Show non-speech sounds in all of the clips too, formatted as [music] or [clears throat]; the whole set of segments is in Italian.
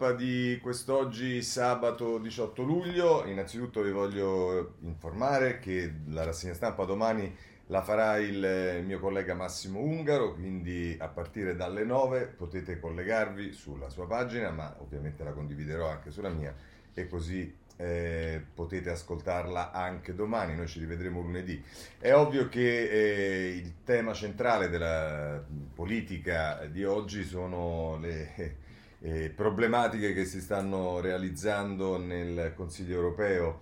stampa di quest'oggi sabato 18 luglio. Innanzitutto vi voglio informare che la rassegna stampa domani la farà il mio collega Massimo Ungaro, quindi a partire dalle 9 potete collegarvi sulla sua pagina, ma ovviamente la condividerò anche sulla mia e così eh, potete ascoltarla anche domani, noi ci rivedremo lunedì. È ovvio che eh, il tema centrale della politica di oggi sono le eh, problematiche che si stanno realizzando nel Consiglio europeo.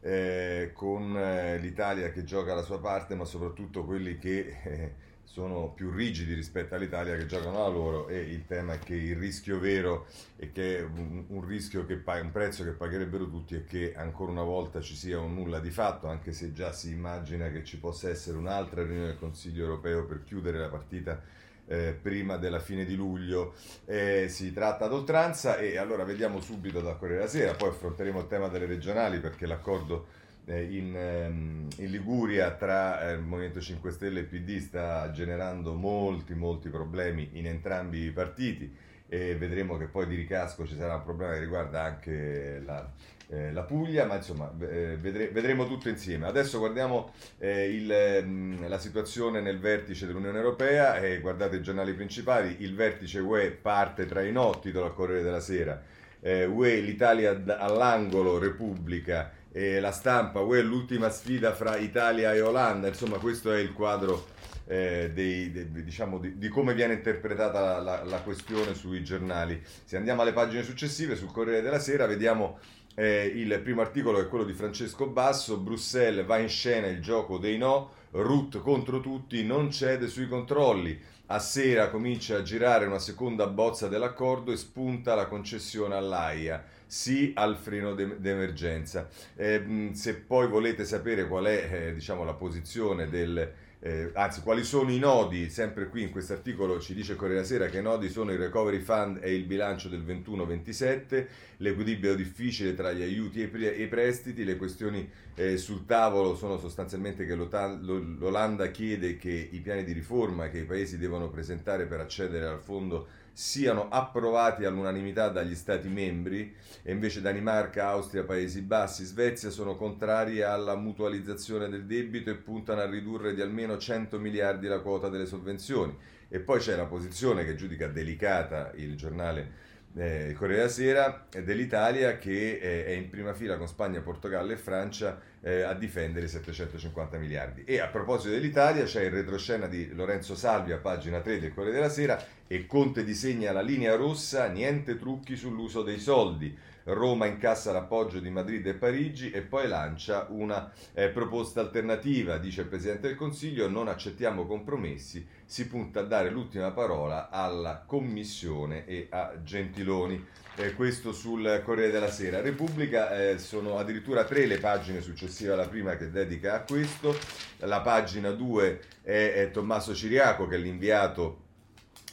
Eh, con eh, l'Italia che gioca la sua parte, ma soprattutto quelli che eh, sono più rigidi rispetto all'Italia che giocano la loro e il tema è che il rischio vero è che un, un rischio che paga un prezzo che pagherebbero tutti è che ancora una volta ci sia un nulla di fatto anche se già si immagina che ci possa essere un'altra riunione del Consiglio europeo per chiudere la partita eh, prima della fine di luglio. Eh, si tratta ad oltranza e allora vediamo subito da Corriere della Sera poi affronteremo il tema delle regionali perché l'accordo eh, in, ehm, in, Liguria tra eh, il Movimento 5 Stelle e PD sta generando molti molti problemi in entrambi i partiti e vedremo che poi di ricasco ci sarà un problema che riguarda anche la, eh, la Puglia, ma insomma eh, vedre, vedremo tutto insieme. Adesso guardiamo eh, il, mh, mm, la situazione nel vertice dell'Unione Europea e guardate i giornali principali, il vertice UE parte tra i no, titolo al Corriere della Sera, eh, UE l'Italia all'angolo, Repubblica, eh, la stampa, UE l'ultima sfida fra Italia e Olanda, insomma questo è il quadro eh, dei, de, diciamo, di, di, come viene interpretata la, la, la, questione sui giornali. Se andiamo alle pagine successive, sul Corriere della Sera, vediamo eh, il primo articolo è quello di Francesco Basso, Bruxelles va in scena il gioco dei no, Ruth contro tutti non cede sui controlli. A sera comincia a girare una seconda bozza dell'accordo e spunta la concessione all'AIA sì al freno d'emergenza. Eh, se poi volete sapere qual è eh, diciamo, la posizione del, eh, anzi quali sono i nodi, sempre qui in questo articolo ci dice Corriere Sera che i nodi sono il recovery fund e il bilancio del 21-27, l'equilibrio difficile tra gli aiuti e i prestiti, le questioni eh, sul tavolo sono sostanzialmente che l'Olanda chiede che i piani di riforma che i paesi devono presentare per accedere al fondo siano approvati all'unanimità dagli Stati membri e invece Danimarca, Austria, Paesi Bassi, Svezia sono contrari alla mutualizzazione del debito e puntano a ridurre di almeno 100 miliardi la quota delle sovvenzioni. E poi c'è la posizione che giudica delicata il giornale eh, Corriere della Sera dell'Italia che eh, è in prima fila con Spagna, Portogallo e Francia eh, a difendere i 750 miliardi. E a proposito dell'Italia c'è il retroscena di Lorenzo Salvi a pagina 3 del Corriere della Sera e Conte disegna la linea rossa, niente trucchi sull'uso dei soldi. Roma incassa l'appoggio di Madrid e Parigi e poi lancia una eh, proposta alternativa, dice il Presidente del Consiglio, non accettiamo compromessi, si punta a dare l'ultima parola alla Commissione e a Gentiloni. Eh, questo sul Corriere della Sera. Repubblica eh, sono addirittura tre le pagine successive alla prima che dedica a questo. La pagina 2 è, è Tommaso Ciriaco che è l'inviato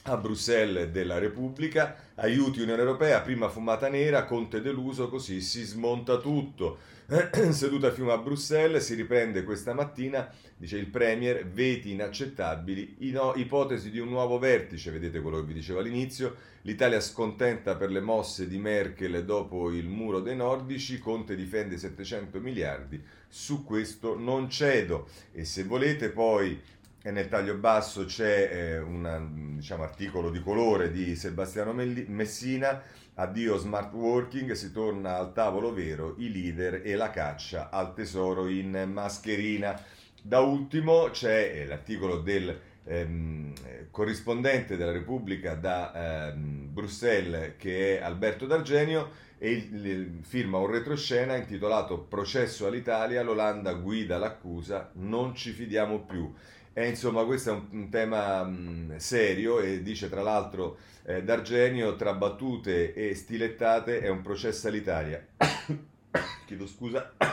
a Bruxelles della Repubblica, aiuti Unione Europea, prima fumata nera, Conte deluso, così si smonta tutto. [clears throat] Seduta a fiume a Bruxelles, si riprende questa mattina, dice il Premier, veti inaccettabili, ipotesi di un nuovo vertice, vedete quello che vi dicevo all'inizio, l'Italia scontenta per le mosse di Merkel dopo il muro dei nordici, Conte difende 700 miliardi, su questo non cedo. E se volete poi e nel taglio basso c'è eh, un diciamo, articolo di colore di Sebastiano Messina, addio smart working, si torna al tavolo vero, i leader e la caccia al tesoro in mascherina. Da ultimo c'è eh, l'articolo del ehm, corrispondente della Repubblica da ehm, Bruxelles che è Alberto D'Argenio e il, il, firma un retroscena intitolato Processo all'Italia, l'Olanda guida l'accusa, non ci fidiamo più. E insomma, questo è un, un tema mh, serio e dice tra l'altro eh, D'Argenio, tra battute e stilettate è un processo all'Italia. [coughs] Chiedo scusa. [coughs]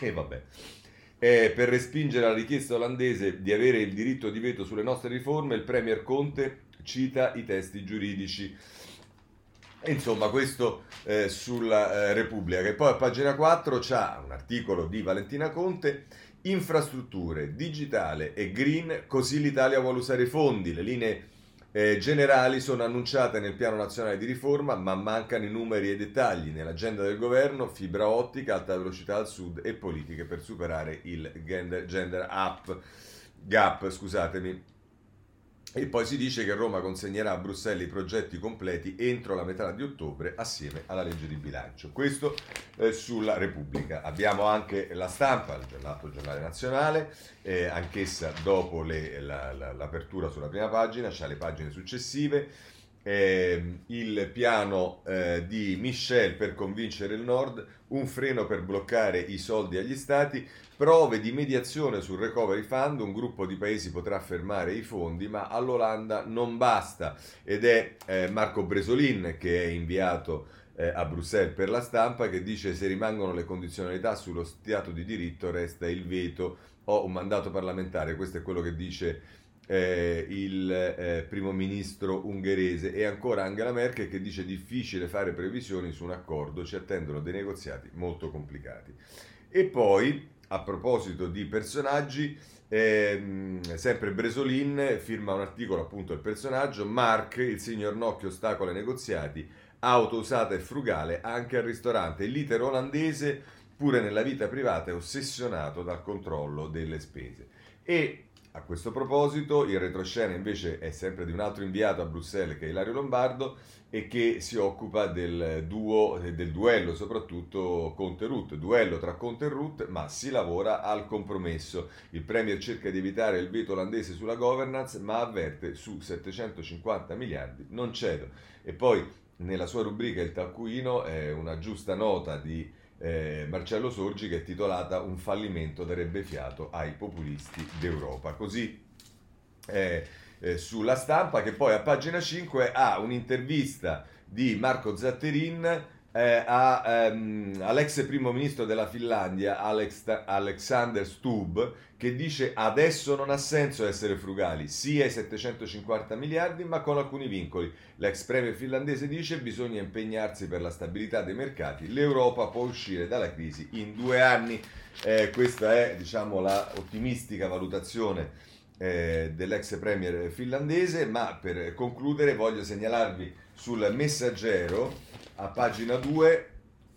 e vabbè. Eh, per respingere la richiesta olandese di avere il diritto di veto sulle nostre riforme, il Premier Conte cita i testi giuridici. Insomma, questo eh, sulla eh, Repubblica, che poi a pagina 4 c'è un articolo di Valentina Conte, infrastrutture, digitale e green, così l'Italia vuole usare i fondi, le linee eh, generali sono annunciate nel piano nazionale di riforma, ma mancano i numeri e i dettagli. Nell'agenda del governo, fibra ottica, alta velocità al sud e politiche per superare il gender, gender up, gap. Scusatemi. E poi si dice che Roma consegnerà a Bruxelles i progetti completi entro la metà di ottobre assieme alla legge di bilancio. Questo eh, sulla Repubblica. Abbiamo anche la stampa, l'altro giornale nazionale, eh, anch'essa dopo le, la, la, l'apertura sulla prima pagina, c'ha le pagine successive. Eh, il piano eh, di Michel per convincere il Nord, un freno per bloccare i soldi agli stati, Prove di mediazione sul recovery fund, un gruppo di paesi potrà fermare i fondi, ma all'Olanda non basta. Ed è eh, Marco Bresolin che è inviato eh, a Bruxelles per la stampa che dice se rimangono le condizionalità sullo Stato di diritto resta il veto o un mandato parlamentare. Questo è quello che dice eh, il eh, primo ministro ungherese e ancora Angela Merkel che dice difficile fare previsioni su un accordo, ci attendono dei negoziati molto complicati. E poi a proposito di personaggi, ehm, sempre Bresolin firma un articolo appunto del personaggio, Mark, il signor Nocchio ostacola i negoziati, auto usata e frugale anche al ristorante. l'iter olandese, pure nella vita privata, è ossessionato dal controllo delle spese. E a questo proposito, il retroscena invece è sempre di un altro inviato a Bruxelles che è Ilario Lombardo e che si occupa del, duo, del duello soprattutto Conte-Rutte, duello tra Conte e Rutte, ma si lavora al compromesso. Il Premier cerca di evitare il veto olandese sulla governance, ma avverte su 750 miliardi non cedo. E poi nella sua rubrica Il Talcuino è una giusta nota di eh, Marcello Sorgi che è titolata Un fallimento darebbe fiato ai populisti d'Europa. Così eh, eh, sulla stampa che poi a pagina 5 ha un'intervista di Marco Zatterin eh, a, ehm, all'ex primo ministro della Finlandia Alex, Alexander Stubb che dice adesso non ha senso essere frugali, sì ai 750 miliardi ma con alcuni vincoli. L'ex premier finlandese dice bisogna impegnarsi per la stabilità dei mercati, l'Europa può uscire dalla crisi in due anni. Eh, questa è diciamo la ottimistica valutazione eh, dell'ex premier finlandese, ma per concludere voglio segnalarvi sul messaggero a pagina 2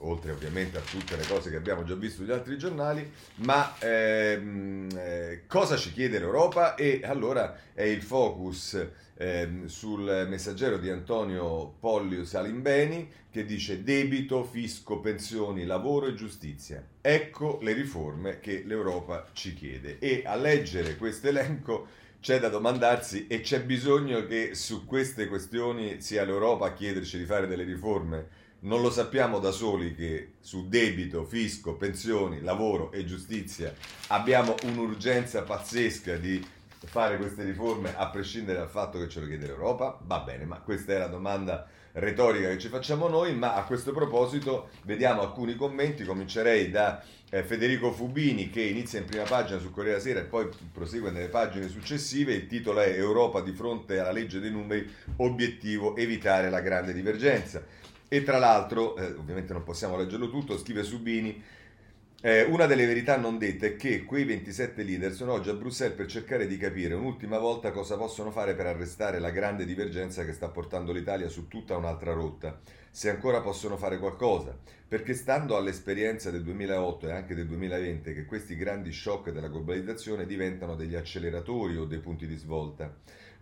oltre ovviamente a tutte le cose che abbiamo già visto negli altri giornali, ma ehm, eh, cosa ci chiede l'Europa? E allora è il focus ehm, sul messaggero di Antonio Pollio Salimbeni che dice debito, fisco, pensioni, lavoro e giustizia. Ecco le riforme che l'Europa ci chiede. E a leggere questo elenco c'è da domandarsi e c'è bisogno che su queste questioni sia l'Europa a chiederci di fare delle riforme. Non lo sappiamo da soli che su debito, fisco, pensioni, lavoro e giustizia abbiamo un'urgenza pazzesca di fare queste riforme a prescindere dal fatto che ce lo chiede l'Europa? Va bene, ma questa è la domanda retorica che ci facciamo noi, ma a questo proposito vediamo alcuni commenti, comincerei da eh, Federico Fubini che inizia in prima pagina su Corriere Sera e poi prosegue nelle pagine successive, il titolo è Europa di fronte alla legge dei numeri, obiettivo evitare la grande divergenza. E tra l'altro, eh, ovviamente non possiamo leggerlo tutto, scrive Subini, eh, una delle verità non dette è che quei 27 leader sono oggi a Bruxelles per cercare di capire un'ultima volta cosa possono fare per arrestare la grande divergenza che sta portando l'Italia su tutta un'altra rotta, se ancora possono fare qualcosa, perché stando all'esperienza del 2008 e anche del 2020 che questi grandi shock della globalizzazione diventano degli acceleratori o dei punti di svolta,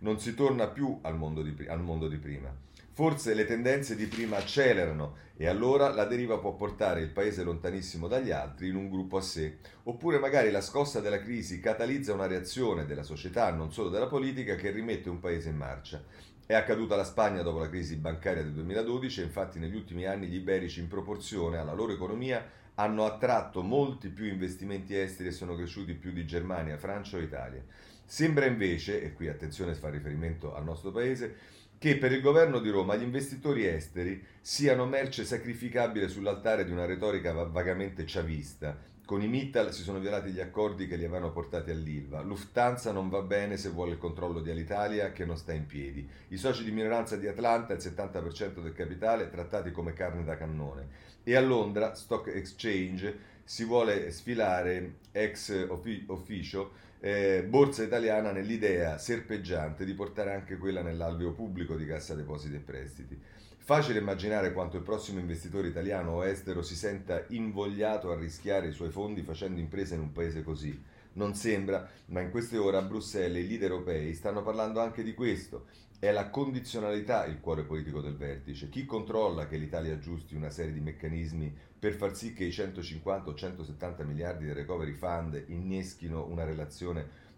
non si torna più al mondo di, al mondo di prima. Forse le tendenze di prima accelerano e allora la deriva può portare il paese lontanissimo dagli altri in un gruppo a sé, oppure magari la scossa della crisi catalizza una reazione della società, non solo della politica, che rimette un paese in marcia. È accaduta alla Spagna dopo la crisi bancaria del 2012 e infatti negli ultimi anni gli iberici in proporzione alla loro economia hanno attratto molti più investimenti esteri e sono cresciuti più di Germania, Francia o Italia. Sembra invece, e qui attenzione fa riferimento al nostro paese, che per il governo di Roma gli investitori esteri siano merce sacrificabile sull'altare di una retorica vagamente chavista. Con i Mittal si sono violati gli accordi che li avevano portati all'Ilva. Lufthansa non va bene se vuole il controllo di Alitalia che non sta in piedi. I soci di minoranza di Atlanta, il 70% del capitale, trattati come carne da cannone. E a Londra, Stock Exchange, si vuole sfilare ex officio eh, borsa italiana nell'idea serpeggiante di portare anche quella nell'alveo pubblico di Cassa Depositi e Prestiti. Facile immaginare quanto il prossimo investitore italiano o estero si senta invogliato a rischiare i suoi fondi facendo impresa in un paese così. Non sembra, ma in queste ore a Bruxelles i leader europei stanno parlando anche di questo. È la condizionalità il cuore politico del vertice. Chi controlla che l'Italia aggiusti una serie di meccanismi per far sì che i 150 o 170 miliardi del recovery fund inneschino una,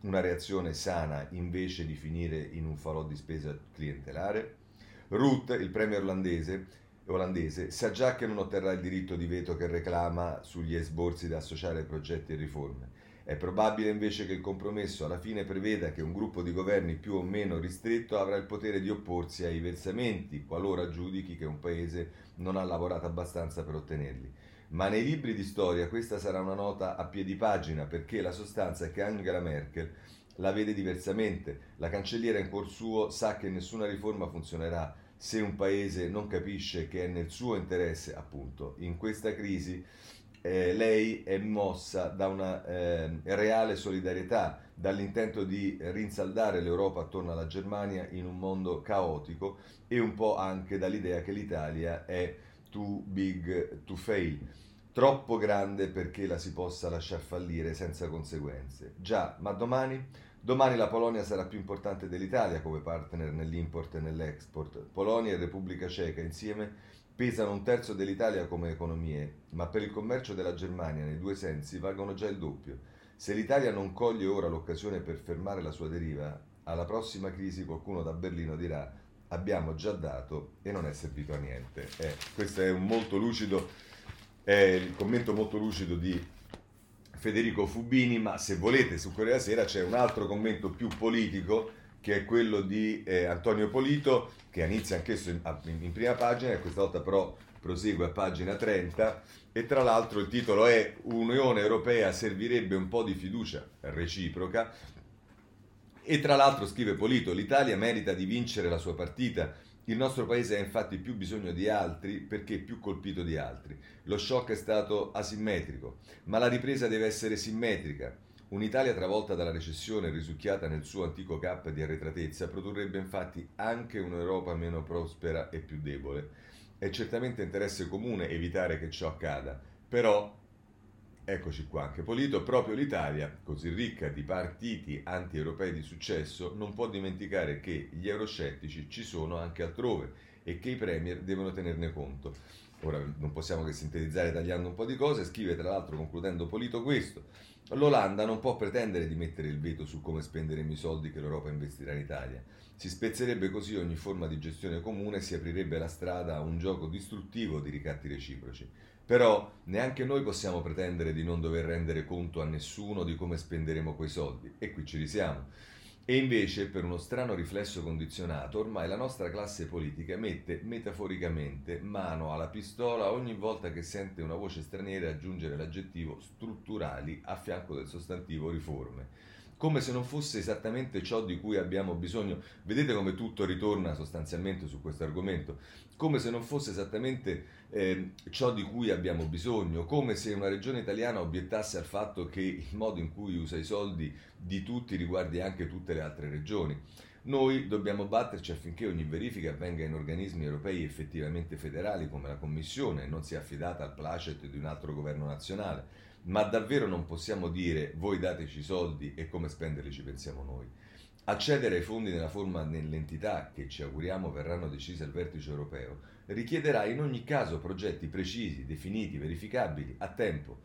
una reazione sana invece di finire in un falò di spesa clientelare? Ruth, il premier olandese, olandese, sa già che non otterrà il diritto di veto che reclama sugli esborsi da associare ai progetti e riforme. È probabile invece che il compromesso alla fine preveda che un gruppo di governi più o meno ristretto avrà il potere di opporsi ai versamenti qualora giudichi che un paese non ha lavorato abbastanza per ottenerli. Ma nei libri di storia questa sarà una nota a piedi pagina perché la sostanza è che Angela Merkel la vede diversamente. La cancelliera in cuor suo sa che nessuna riforma funzionerà se un paese non capisce che è nel suo interesse, appunto, in questa crisi. Eh, lei è mossa da una eh, reale solidarietà, dall'intento di rinsaldare l'Europa attorno alla Germania in un mondo caotico e un po' anche dall'idea che l'Italia è too big to fail, troppo grande perché la si possa lasciar fallire senza conseguenze. Già, ma domani Domani la Polonia sarà più importante dell'Italia come partner nell'import e nell'export. Polonia e Repubblica Ceca insieme pesano un terzo dell'Italia come economie, ma per il commercio della Germania nei due sensi valgono già il doppio. Se l'Italia non coglie ora l'occasione per fermare la sua deriva, alla prossima crisi qualcuno da Berlino dirà abbiamo già dato e non è servito a niente. Eh, questo è un molto lucido, è il commento molto lucido di Federico Fubini, ma se volete su Corriere Sera c'è un altro commento più politico che è quello di eh, Antonio Polito, che inizia anch'esso in, in, prima pagina e questa volta però prosegue a pagina 30 e tra l'altro il titolo è Unione Europea servirebbe un po' di fiducia reciproca. E tra l'altro scrive Polito, l'Italia merita di vincere la sua partita il nostro paese ha infatti più bisogno di altri perché più colpito di altri. Lo shock è stato asimmetrico, ma la ripresa deve essere simmetrica. Un'Italia travolta dalla recessione e risucchiata nel suo antico cap di arretratezza produrrebbe infatti anche un'Europa meno prospera e più debole. È certamente interesse comune evitare che ciò accada, però Eccoci qua, anche Polito, proprio l'Italia, così ricca di partiti anti-europei di successo, non può dimenticare che gli euroscettici ci sono anche altrove e che i premier devono tenerne conto. Ora non possiamo che sintetizzare tagliando un po' di cose, scrive tra l'altro concludendo Polito questo. L'Olanda non può pretendere di mettere il veto su come spenderemo i soldi che l'Europa investirà in Italia. Si spezzerebbe così ogni forma di gestione comune e si aprirebbe la strada a un gioco distruttivo di ricatti reciproci. Però neanche noi possiamo pretendere di non dover rendere conto a nessuno di come spenderemo quei soldi, e qui ci risiamo. E invece, per uno strano riflesso condizionato, ormai la nostra classe politica mette metaforicamente mano alla pistola ogni volta che sente una voce straniera aggiungere l'aggettivo strutturali a fianco del sostantivo riforme come se non fosse esattamente ciò di cui abbiamo bisogno. Vedete come tutto ritorna sostanzialmente su questo argomento, come se non fosse esattamente eh, ciò di cui abbiamo bisogno, come se una regione italiana obiettasse al fatto che il modo in cui usa i soldi di tutti riguardi anche tutte le altre regioni. Noi dobbiamo batterci affinché ogni verifica avvenga in organismi europei effettivamente federali come la Commissione e non sia affidata al placet di un altro governo nazionale ma davvero non possiamo dire voi dateci i soldi e come spenderli ci pensiamo noi. Accedere ai fondi nella forma nell'entità che ci auguriamo verranno decise al vertice europeo richiederà in ogni caso progetti precisi, definiti, verificabili, a tempo.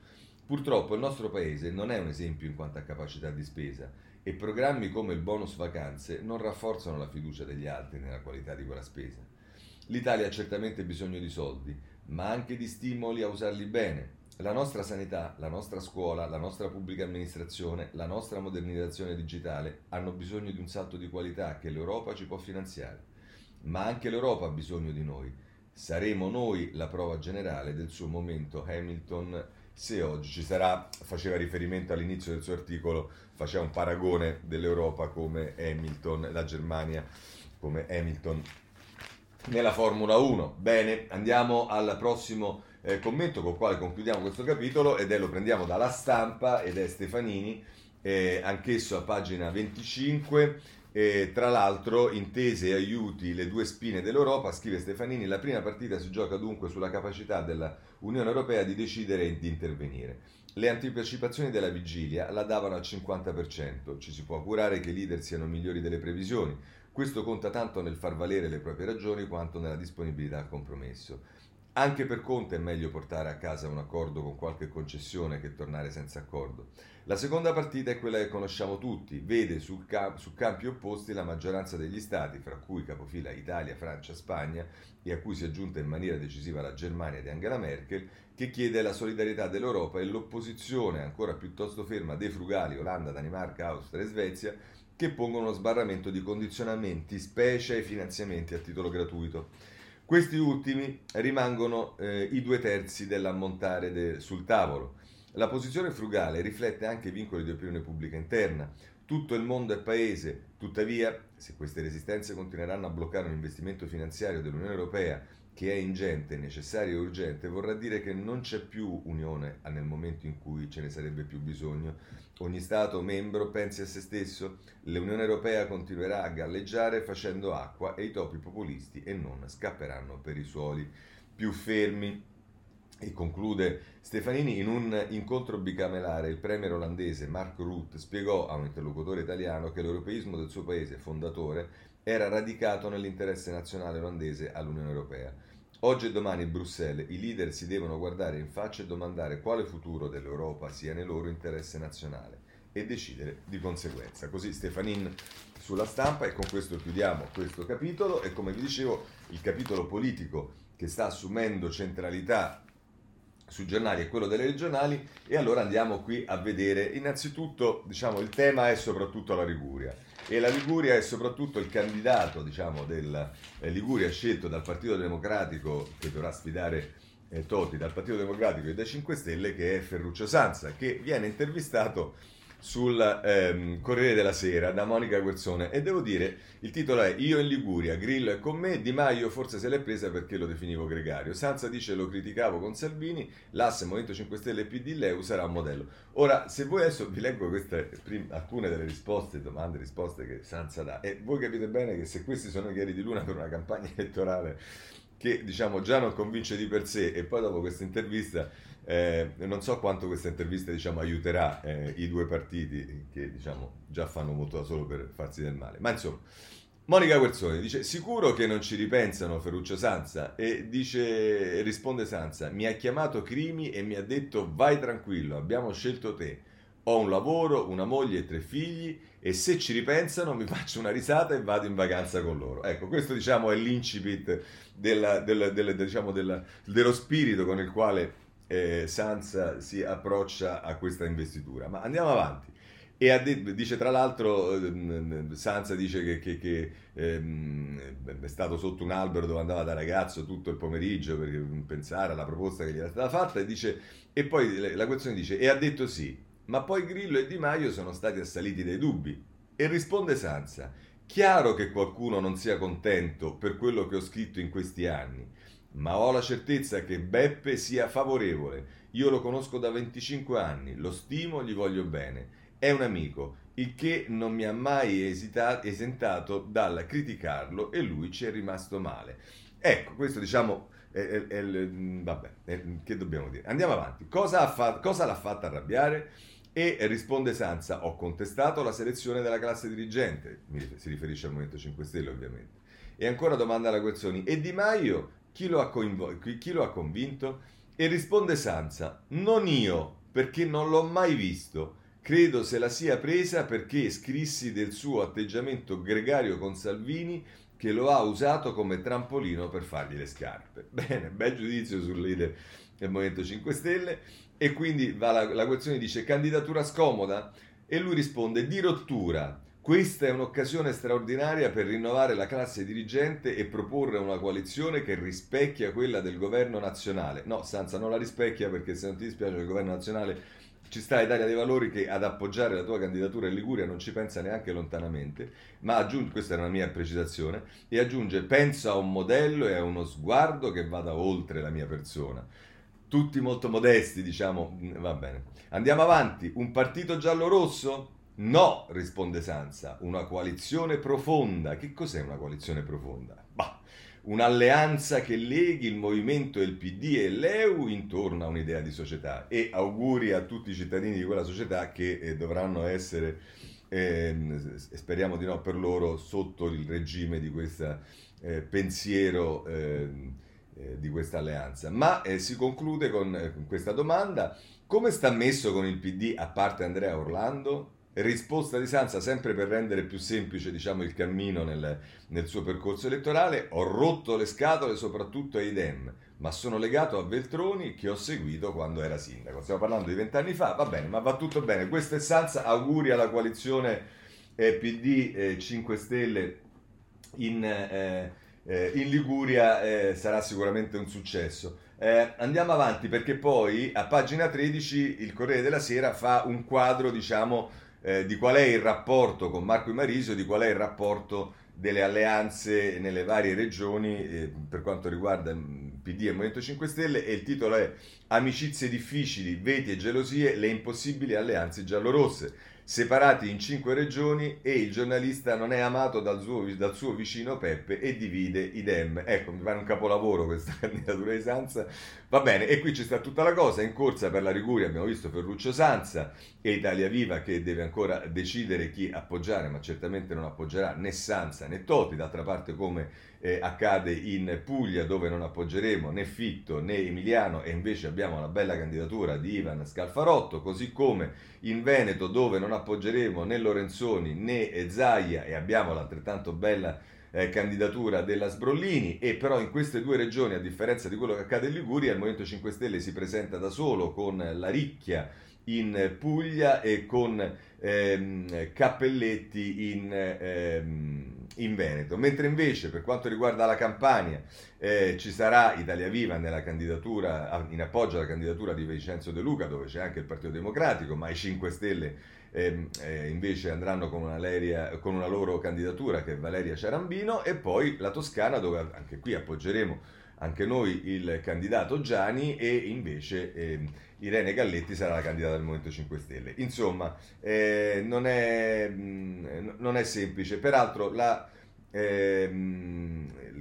Purtroppo il nostro paese non è un esempio in quanto a capacità di spesa e programmi come il bonus vacanze non rafforzano la fiducia degli altri nella qualità di quella spesa. L'Italia ha certamente bisogno di soldi, ma anche di stimoli a usarli bene, la nostra sanità, la nostra scuola, la nostra pubblica amministrazione, la nostra modernizzazione digitale hanno bisogno di un salto di qualità che l'Europa ci può finanziare. Ma anche l'Europa ha bisogno di noi. Saremo noi la prova generale del suo momento Hamilton se oggi ci sarà, faceva riferimento all'inizio del suo articolo, faceva un paragone dell'Europa come Hamilton, la Germania come Hamilton nella Formula 1. Bene, andiamo al prossimo eh, commento con il quale concludiamo questo capitolo ed è lo prendiamo dalla stampa ed è Stefanini eh, anch'esso a pagina 25. Eh, tra l'altro, intese e aiuti le due spine dell'Europa, scrive Stefanini, la prima partita si gioca dunque sulla capacità dell'Unione Europea di decidere e di intervenire. Le anticipazioni della vigilia la davano al 50%, ci si può augurare che i leader siano migliori delle previsioni, questo conta tanto nel far valere le proprie ragioni quanto nella disponibilità al compromesso. Anche per Conte è meglio portare a casa un accordo con qualche concessione che tornare senza accordo. La seconda partita è quella che conosciamo tutti, vede su, camp- su campi opposti la maggioranza degli stati, fra cui capofila Italia, Francia, Spagna, e a cui si è aggiunta in maniera decisiva la Germania di Angela Merkel, che chiede la solidarietà dell'Europa e l'opposizione ancora piuttosto ferma dei frugali Olanda, Danimarca, Austria e Svezia, che pongono uno sbarramento di condizionamenti, specie ai finanziamenti a titolo gratuito. Questi ultimi rimangono eh, i due terzi dell'ammontare de- sul tavolo. La posizione frugale riflette anche i vincoli di opinione pubblica interna. Tutto il mondo è paese, tuttavia, se queste resistenze continueranno a bloccare un investimento finanziario dell'Unione Europea che è ingente, necessario e urgente, vorrà dire che non c'è più unione nel momento in cui ce ne sarebbe più bisogno. Ogni Stato membro pensi a se stesso, l'Unione Europea continuerà a galleggiare facendo acqua e i topi populisti e non scapperanno per i suoli più fermi. E conclude Stefanini, in un incontro bicamerale il premier olandese Mark Rutte spiegò a un interlocutore italiano che l'europeismo del suo paese fondatore era radicato nell'interesse nazionale olandese all'Unione Europea. Oggi e domani a Bruxelles i leader si devono guardare in faccia e domandare quale futuro dell'Europa sia nel loro interesse nazionale e decidere di conseguenza. Così Stefanin sulla stampa e con questo chiudiamo questo capitolo e come vi dicevo il capitolo politico che sta assumendo centralità sui giornali è quello delle regionali e allora andiamo qui a vedere innanzitutto diciamo il tema è soprattutto la Liguria e la Liguria è soprattutto il candidato diciamo, della eh, Liguria scelto dal Partito Democratico che dovrà sfidare eh, Toti dal Partito Democratico e dai 5 Stelle che è Ferruccio Sanza che viene intervistato sul ehm, Corriere della Sera da Monica Guerzone e devo dire il titolo è Io in Liguria, Grillo è con me, Di Maio forse se l'è presa perché lo definivo gregario. Sanza dice lo criticavo con Salvini, l'asse Movimento 5 Stelle e PD Leu sarà un modello. Ora, se voi adesso vi leggo queste, prim, alcune delle risposte, domande, risposte che Sanza dà e voi capite bene che se questi sono chiari di luna per una campagna elettorale che diciamo già non convince di per sé e poi dopo questa intervista eh, non so quanto questa intervista diciamo, aiuterà eh, i due partiti che diciamo, già fanno molto da solo per farsi del male. Ma insomma, Monica Guerzoni dice: Sicuro che non ci ripensano Ferruccio Sanza? E dice, risponde Sanza: Mi ha chiamato Crimi e mi ha detto: Vai tranquillo, abbiamo scelto te. Ho un lavoro, una moglie e tre figli e se ci ripensano mi [laughs] faccio una risata e vado in vacanza con loro. Ecco, questo diciamo è l'incipit della, della, della, diciamo, dello spirito con il quale eh, Sansa si approccia a questa investitura. Ma andiamo avanti. E dice tra l'altro, eh, Sansa dice che, che, che ehm, è stato sotto un albero dove andava da ragazzo tutto il pomeriggio per pensare alla proposta che gli era stata fatta e, dice, e poi la questione dice, e ha detto sì, ma poi Grillo e Di Maio sono stati assaliti dai dubbi. E risponde Sansa, chiaro che qualcuno non sia contento per quello che ho scritto in questi anni, ma ho la certezza che Beppe sia favorevole. Io lo conosco da 25 anni, lo stimo, gli voglio bene. È un amico, il che non mi ha mai esita- esentato dal criticarlo e lui ci è rimasto male. Ecco, questo diciamo è, è, è, vabbè, che dobbiamo dire? Andiamo avanti. Cosa, fa- cosa l'ha fatta arrabbiare? E risponde Sanza, ho contestato la selezione della classe dirigente, si riferisce al Movimento 5 Stelle ovviamente. E ancora domanda alla Guerzoni, e Di Maio chi lo, ha coinvol- chi lo ha convinto? E risponde Sansa, non io, perché non l'ho mai visto. Credo se la sia presa perché scrissi del suo atteggiamento gregario con Salvini che lo ha usato come trampolino per fargli le scarpe. [laughs] Bene, bel giudizio sul leader del Movimento 5 Stelle. E quindi va la, la questione dice candidatura scomoda? E lui risponde di rottura questa è un'occasione straordinaria per rinnovare la classe dirigente e proporre una coalizione che rispecchia quella del governo nazionale. No, Sanza non la rispecchia perché se non ti dispiace il governo nazionale ci sta Italia dei Valori che ad appoggiare la tua candidatura in Liguria non ci pensa neanche lontanamente, ma aggiunge, questa è una mia precisazione, e aggiunge penso a un modello e a uno sguardo che vada oltre la mia persona. tutti molto modesti, diciamo, va bene. Andiamo avanti, un partito giallo-rosso? No, risponde Sansa, una coalizione profonda. Che cos'è una coalizione profonda? Bah, un'alleanza che leghi il movimento il PD e l'EU intorno a un'idea di società e auguri a tutti i cittadini di quella società che eh, dovranno essere, eh, speriamo di no per loro, sotto il regime di questo eh, pensiero ehm, eh, di questa alleanza. Ma eh, si conclude con, eh, con questa domanda, come sta messo con il PD a parte Andrea Orlando? Risposta di Sanza, sempre per rendere più semplice diciamo, il cammino nel, nel, suo percorso elettorale, ho rotto le scatole soprattutto ai Dem, ma sono legato a Veltroni che ho seguito quando era sindaco. Stiamo parlando di vent'anni fa, va bene, ma va tutto bene. Questo è Sanza, auguri alla coalizione eh, PD eh, 5 Stelle in, eh, eh, in Liguria, eh, sarà sicuramente un successo. Eh, andiamo avanti perché poi a pagina 13 il Corriere della Sera fa un quadro, diciamo, eh, di qual è il rapporto con Marco Imarisio, di qual è il rapporto delle alleanze nelle varie regioni eh, per quanto riguarda PD e Movimento 5 Stelle e il titolo è Amicizie difficili, veti e gelosie, le impossibili alleanze giallorosse separati in cinque regioni e il giornalista non è amato dal suo, dal suo, vicino Peppe e divide i Dem. Ecco, mi pare un capolavoro questa [laughs] candidatura di Sanza. Va bene, e qui ci sta tutta la cosa, in corsa per la Liguria abbiamo visto Ferruccio Sanza e Italia Viva che deve ancora decidere chi appoggiare, ma certamente non appoggerà né Sanza né Toti, d'altra parte come eh, accade in Puglia dove non appoggeremo né Fitto né Emiliano e invece abbiamo una bella candidatura di Ivan Scalfarotto, così come in Veneto dove non appoggeremo né Lorenzoni né Zaia e abbiamo l'altrettanto bella eh, candidatura della Sbrollini. E però in queste due regioni a differenza di quello che accade in Liguria il Movimento 5 Stelle si presenta da solo con la ricchia in Puglia e con ehm, Cappelletti in, ehm, in, Veneto. Mentre invece per quanto riguarda la Campania eh, ci sarà Italia Viva in appoggio alla candidatura di Vincenzo De Luca dove c'è anche il Partito Democratico, ma i 5 Stelle eh, eh, invece andranno con una, Leria, con una loro candidatura che è Valeria Ciarambino e poi la Toscana dove anche qui appoggeremo anche noi il candidato Gianni e invece eh, Irene Galletti sarà la candidata del Movimento 5 Stelle. Insomma, eh, non, è, mm, non, è, semplice. Peraltro la, eh,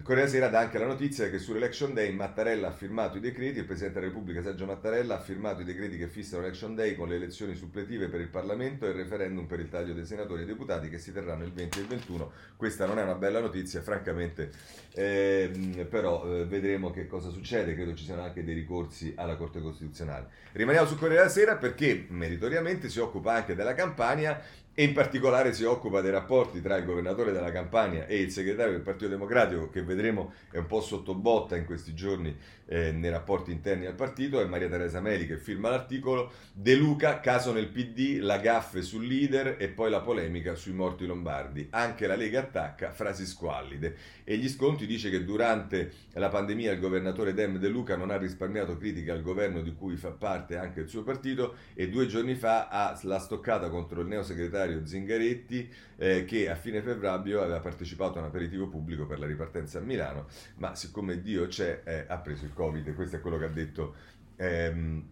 il Corriere Sera dà anche la notizia che sull'Election Day Mattarella ha firmato i decreti, il Presidente della Repubblica Sergio Mattarella ha firmato i decreti che fissano l'Election Day con le elezioni suppletive per il Parlamento e il referendum per il taglio dei senatori e deputati che si terranno il 20 e il 21. Questa non è una bella notizia, francamente, eh, però eh, vedremo che cosa succede, credo ci siano anche dei ricorsi alla Corte Costituzionale. Rimaniamo sul Corriere della Sera perché meritoriamente si occupa anche della campagna e in particolare si occupa dei rapporti tra il governatore della Campania e il segretario del Partito Democratico, che vedremo è un po' sotto botta in questi giorni eh, nei rapporti interni al partito, è Maria Teresa Meli che firma l'articolo, De Luca, caso nel PD, la gaffe sul leader e poi la polemica sui morti lombardi. Anche la Lega attacca, frasi squallide. E gli sconti dice che durante la pandemia il governatore Dem De Luca non ha risparmiato critiche al governo di cui fa parte anche il suo partito e due giorni fa ha la stoccata contro il neosegretario Zingaretti eh, che a fine febbraio aveva partecipato a un aperitivo pubblico per la ripartenza a Milano, ma siccome Dio c'è eh, ha preso il Covid, questo è quello che ha detto. Ehm,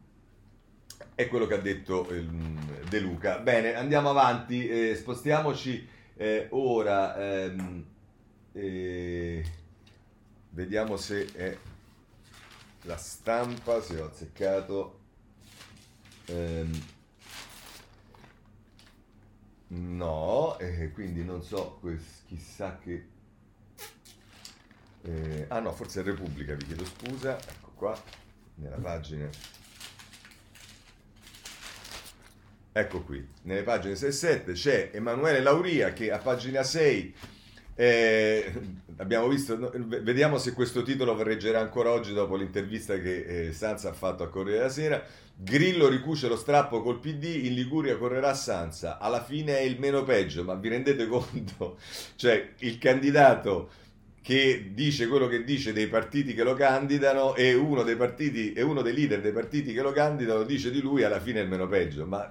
è quello che ha detto eh, De Luca. Bene, andiamo avanti, eh, spostiamoci eh, ora. Ehm, eh, vediamo se è la stampa, se ho azzeccato. Ehm, no, eh, quindi non so, chissà che... Eh, ah no, forse è Repubblica, vi chiedo scusa. Ecco qua, nella pagina... Ecco qui, nelle pagine 6 e 7 c'è Emanuele Lauria che a pagina 6 eh, abbiamo visto, vediamo se questo titolo reggerà ancora oggi dopo l'intervista che eh, Sanza ha fatto a Corriere della Sera. Grillo ricuce lo strappo col PD, in Liguria correrà Sanza. Alla fine è il meno peggio, ma vi rendete [laughs] conto? Cioè, il candidato che dice quello che dice dei partiti che lo candidano e uno dei partiti e uno dei leader dei partiti che lo candidano dice di lui alla fine è il meno peggio. Ma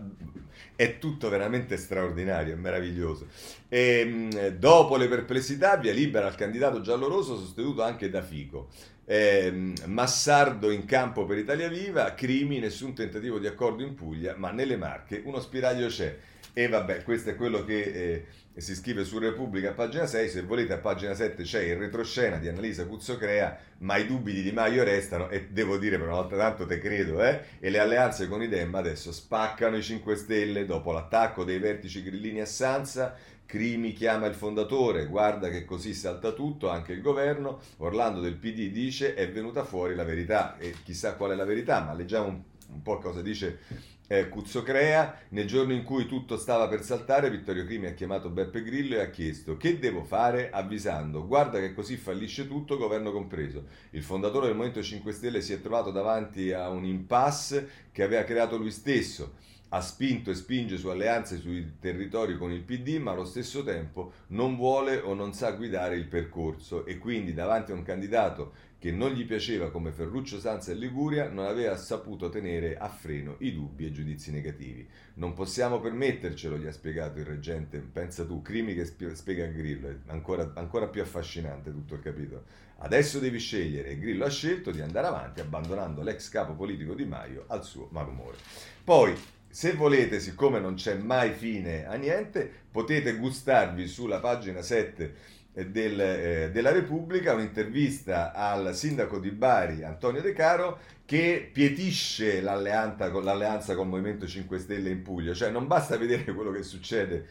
è tutto veramente straordinario, è meraviglioso. E, ehm, dopo le perplessità, via libera al candidato gialloroso sostenuto anche da Fico. Eh, Massardo in campo per Italia Viva, Crimi, nessun tentativo di accordo in Puglia, ma nelle Marche uno spiraglio c'è. E vabbè, questo è quello che eh, si scrive su Repubblica a pagina 6, se volete a pagina 7 c'è il retroscena di Annalisa Cuzzocrea, ma i dubbi di Di Maio restano e devo dire per una volta tanto te credo, eh? E le alleanze con i Dem adesso spaccano i 5 Stelle dopo l'attacco dei vertici grillini a Sanza, Crimi chiama il fondatore, guarda che così salta tutto, anche il governo, Orlando del PD dice è venuta fuori la verità e chissà qual è la verità, ma leggiamo un, un po' cosa dice eh, Cuzzocrea, nel giorno in cui tutto stava per saltare, Vittorio Crimi ha chiamato Beppe Grillo e ha chiesto che devo fare avvisando, guarda che così fallisce tutto, governo compreso. Il fondatore del Movimento 5 Stelle si è trovato davanti a un impasse che aveva creato lui stesso ha spinto e spinge su alleanze sui territori con il PD, ma allo stesso tempo non vuole o non sa guidare il percorso e quindi davanti a un candidato che non gli piaceva come Ferruccio Sanza e Liguria, non aveva saputo tenere a freno i dubbi e i giudizi negativi. Non possiamo permettercelo, gli ha spiegato il reggente. Pensa tu, crimi che spiega Grillo, è ancora, ancora più affascinante tutto il capitolo. Adesso devi scegliere e Grillo ha scelto di andare avanti abbandonando l'ex capo politico Di Maio al suo malumore. Poi se volete, siccome non c'è mai fine a niente, potete gustarvi sulla pagina 7 del, eh, della Repubblica un'intervista al sindaco di Bari, Antonio De Caro, che pietisce l'alleanza, l'alleanza il Movimento 5 Stelle in Puglia. Cioè non basta vedere quello che succede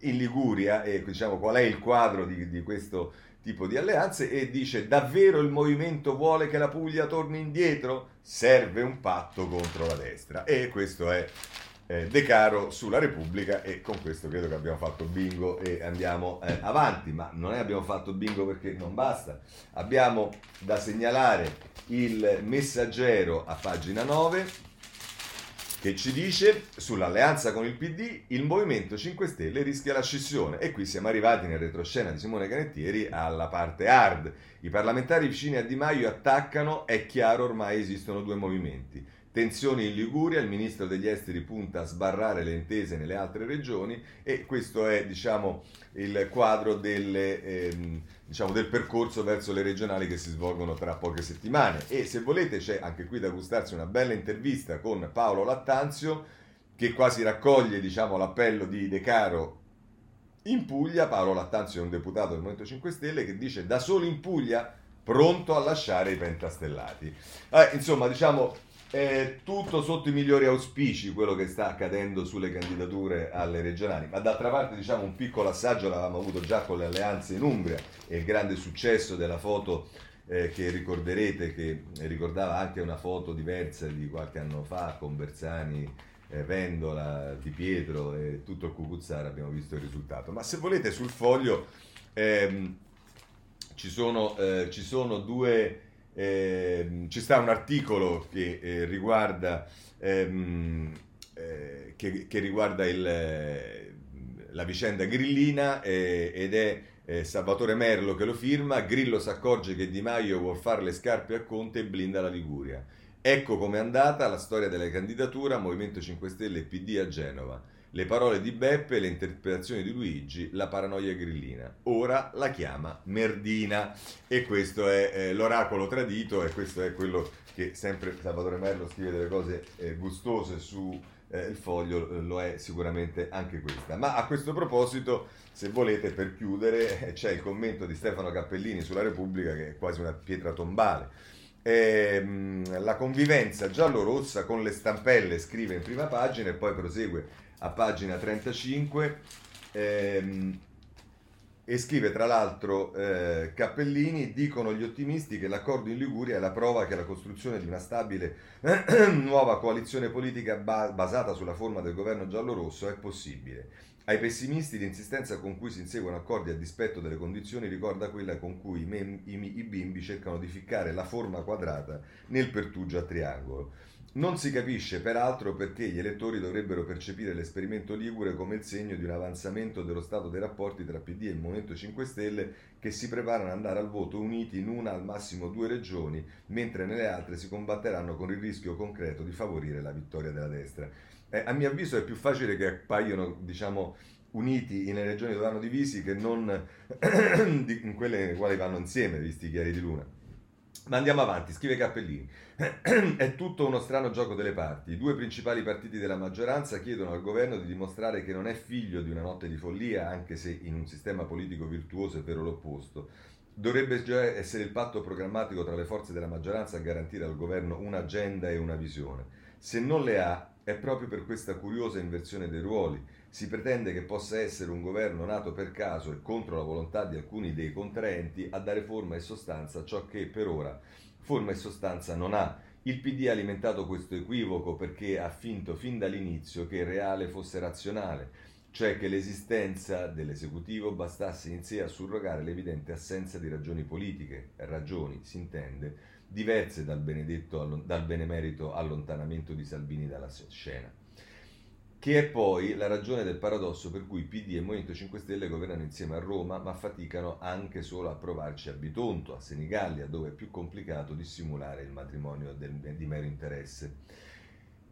in Liguria e diciamo, qual è il quadro di, di questo tipo di alleanze e dice davvero il movimento vuole che la Puglia torni indietro? Serve un patto contro la destra e questo è eh, De Caro sulla Repubblica e con questo credo che abbiamo fatto bingo e andiamo eh, avanti, ma non è abbiamo fatto bingo perché non basta, abbiamo da segnalare il messaggero a pagina 9 che ci dice sull'alleanza con il PD il Movimento 5 Stelle rischia la scissione e qui siamo arrivati nel retroscena di Simone Canettieri alla parte hard. I parlamentari vicini a Di Maio attaccano, è chiaro ormai esistono due movimenti. Tensioni in Liguria, il ministro degli esteri punta a sbarrare le intese nelle altre regioni e questo è diciamo, il quadro delle, ehm, diciamo, del percorso verso le regionali che si svolgono tra poche settimane. E se volete c'è anche qui da gustarsi una bella intervista con Paolo Lattanzio che quasi raccoglie diciamo, l'appello di De Caro in Puglia. Paolo Lattanzio è un deputato del Movimento 5 Stelle che dice da solo in Puglia pronto a lasciare i pentastellati. Eh, insomma, diciamo è tutto sotto i migliori auspici quello che sta accadendo sulle candidature alle regionali, ma d'altra parte diciamo un piccolo assaggio l'avevamo avuto già con le alleanze in Umbria e il grande successo della foto eh, che ricorderete, che ricordava anche una foto diversa di qualche anno fa con Bersani, eh, Vendola, Di Pietro e tutto il Cucuzzaro abbiamo visto il risultato. Ma se volete sul foglio ehm, ci, sono, eh, ci sono due eh, ci sta un articolo che eh, riguarda, ehm, eh, che, che riguarda il, eh, la vicenda grillina eh, ed è eh, Salvatore Merlo che lo firma. Grillo si accorge che Di Maio vuol fare le scarpe a Conte e blinda la Liguria. Ecco com'è andata la storia della candidatura Movimento 5 Stelle e PD a Genova. Le parole di Beppe, le interpretazioni di Luigi, la paranoia grillina. Ora la chiama Merdina. E questo è eh, l'oracolo tradito e questo è quello che sempre Salvatore Merlo scrive delle cose eh, gustose su eh, il foglio, eh, lo è sicuramente anche questa. Ma a questo proposito, se volete, per chiudere, c'è il commento di Stefano Cappellini sulla Repubblica che è quasi una pietra tombale. Eh, la convivenza giallo-rossa con le stampelle scrive in prima pagina e poi prosegue a pagina 35 ehm, e scrive tra l'altro eh, Cappellini, dicono gli ottimisti che l'accordo in Liguria è la prova che la costruzione di una stabile [clears throat] nuova coalizione politica ba- basata sulla forma del governo giallo-rosso è possibile. Ai pessimisti l'insistenza con cui si inseguono accordi a dispetto delle condizioni ricorda quella con cui i, mem- i, i bimbi cercano di ficcare la forma quadrata nel pertugio a triangolo. Non si capisce peraltro perché gli elettori dovrebbero percepire l'esperimento Ligure come il segno di un avanzamento dello stato dei rapporti tra PD e Movimento 5 Stelle che si preparano ad andare al voto uniti in una al massimo due regioni, mentre nelle altre si combatteranno con il rischio concreto di favorire la vittoria della destra. Eh, a mio avviso è più facile che appaiono, diciamo, uniti nelle regioni dove vanno divisi che non [clears throat] in quelle nelle quali vanno insieme, visti i chiari di luna. Ma andiamo avanti, scrive Cappellini. [clears throat] È tutto uno strano gioco delle parti. I due principali partiti della maggioranza chiedono al governo di dimostrare che non è figlio di una notte di follia, anche se in un sistema politico virtuoso è vero l'opposto. Dovrebbe già essere il patto programmatico tra le forze della maggioranza a garantire al governo un'agenda e una visione. Se non le ha, è proprio per questa curiosa inversione dei ruoli si pretende che possa essere un governo nato per caso e contro la volontà di alcuni dei contraenti a dare forma e sostanza a ciò che per ora forma e sostanza non ha. Il PD ha alimentato questo equivoco perché ha finto fin dall'inizio che il reale fosse razionale, cioè che l'esistenza dell'esecutivo bastasse in sé a surrogare l'evidente assenza di ragioni politiche, ragioni, si intende, diverse dal, dal benemerito allontanamento di Salvini dalla scena che è poi la ragione del paradosso per cui PD e Movimento 5 Stelle governano insieme a Roma, ma faticano anche solo a provarci a Bitonto, a Senigallia, dove è più complicato dissimulare il matrimonio del, di mero interesse.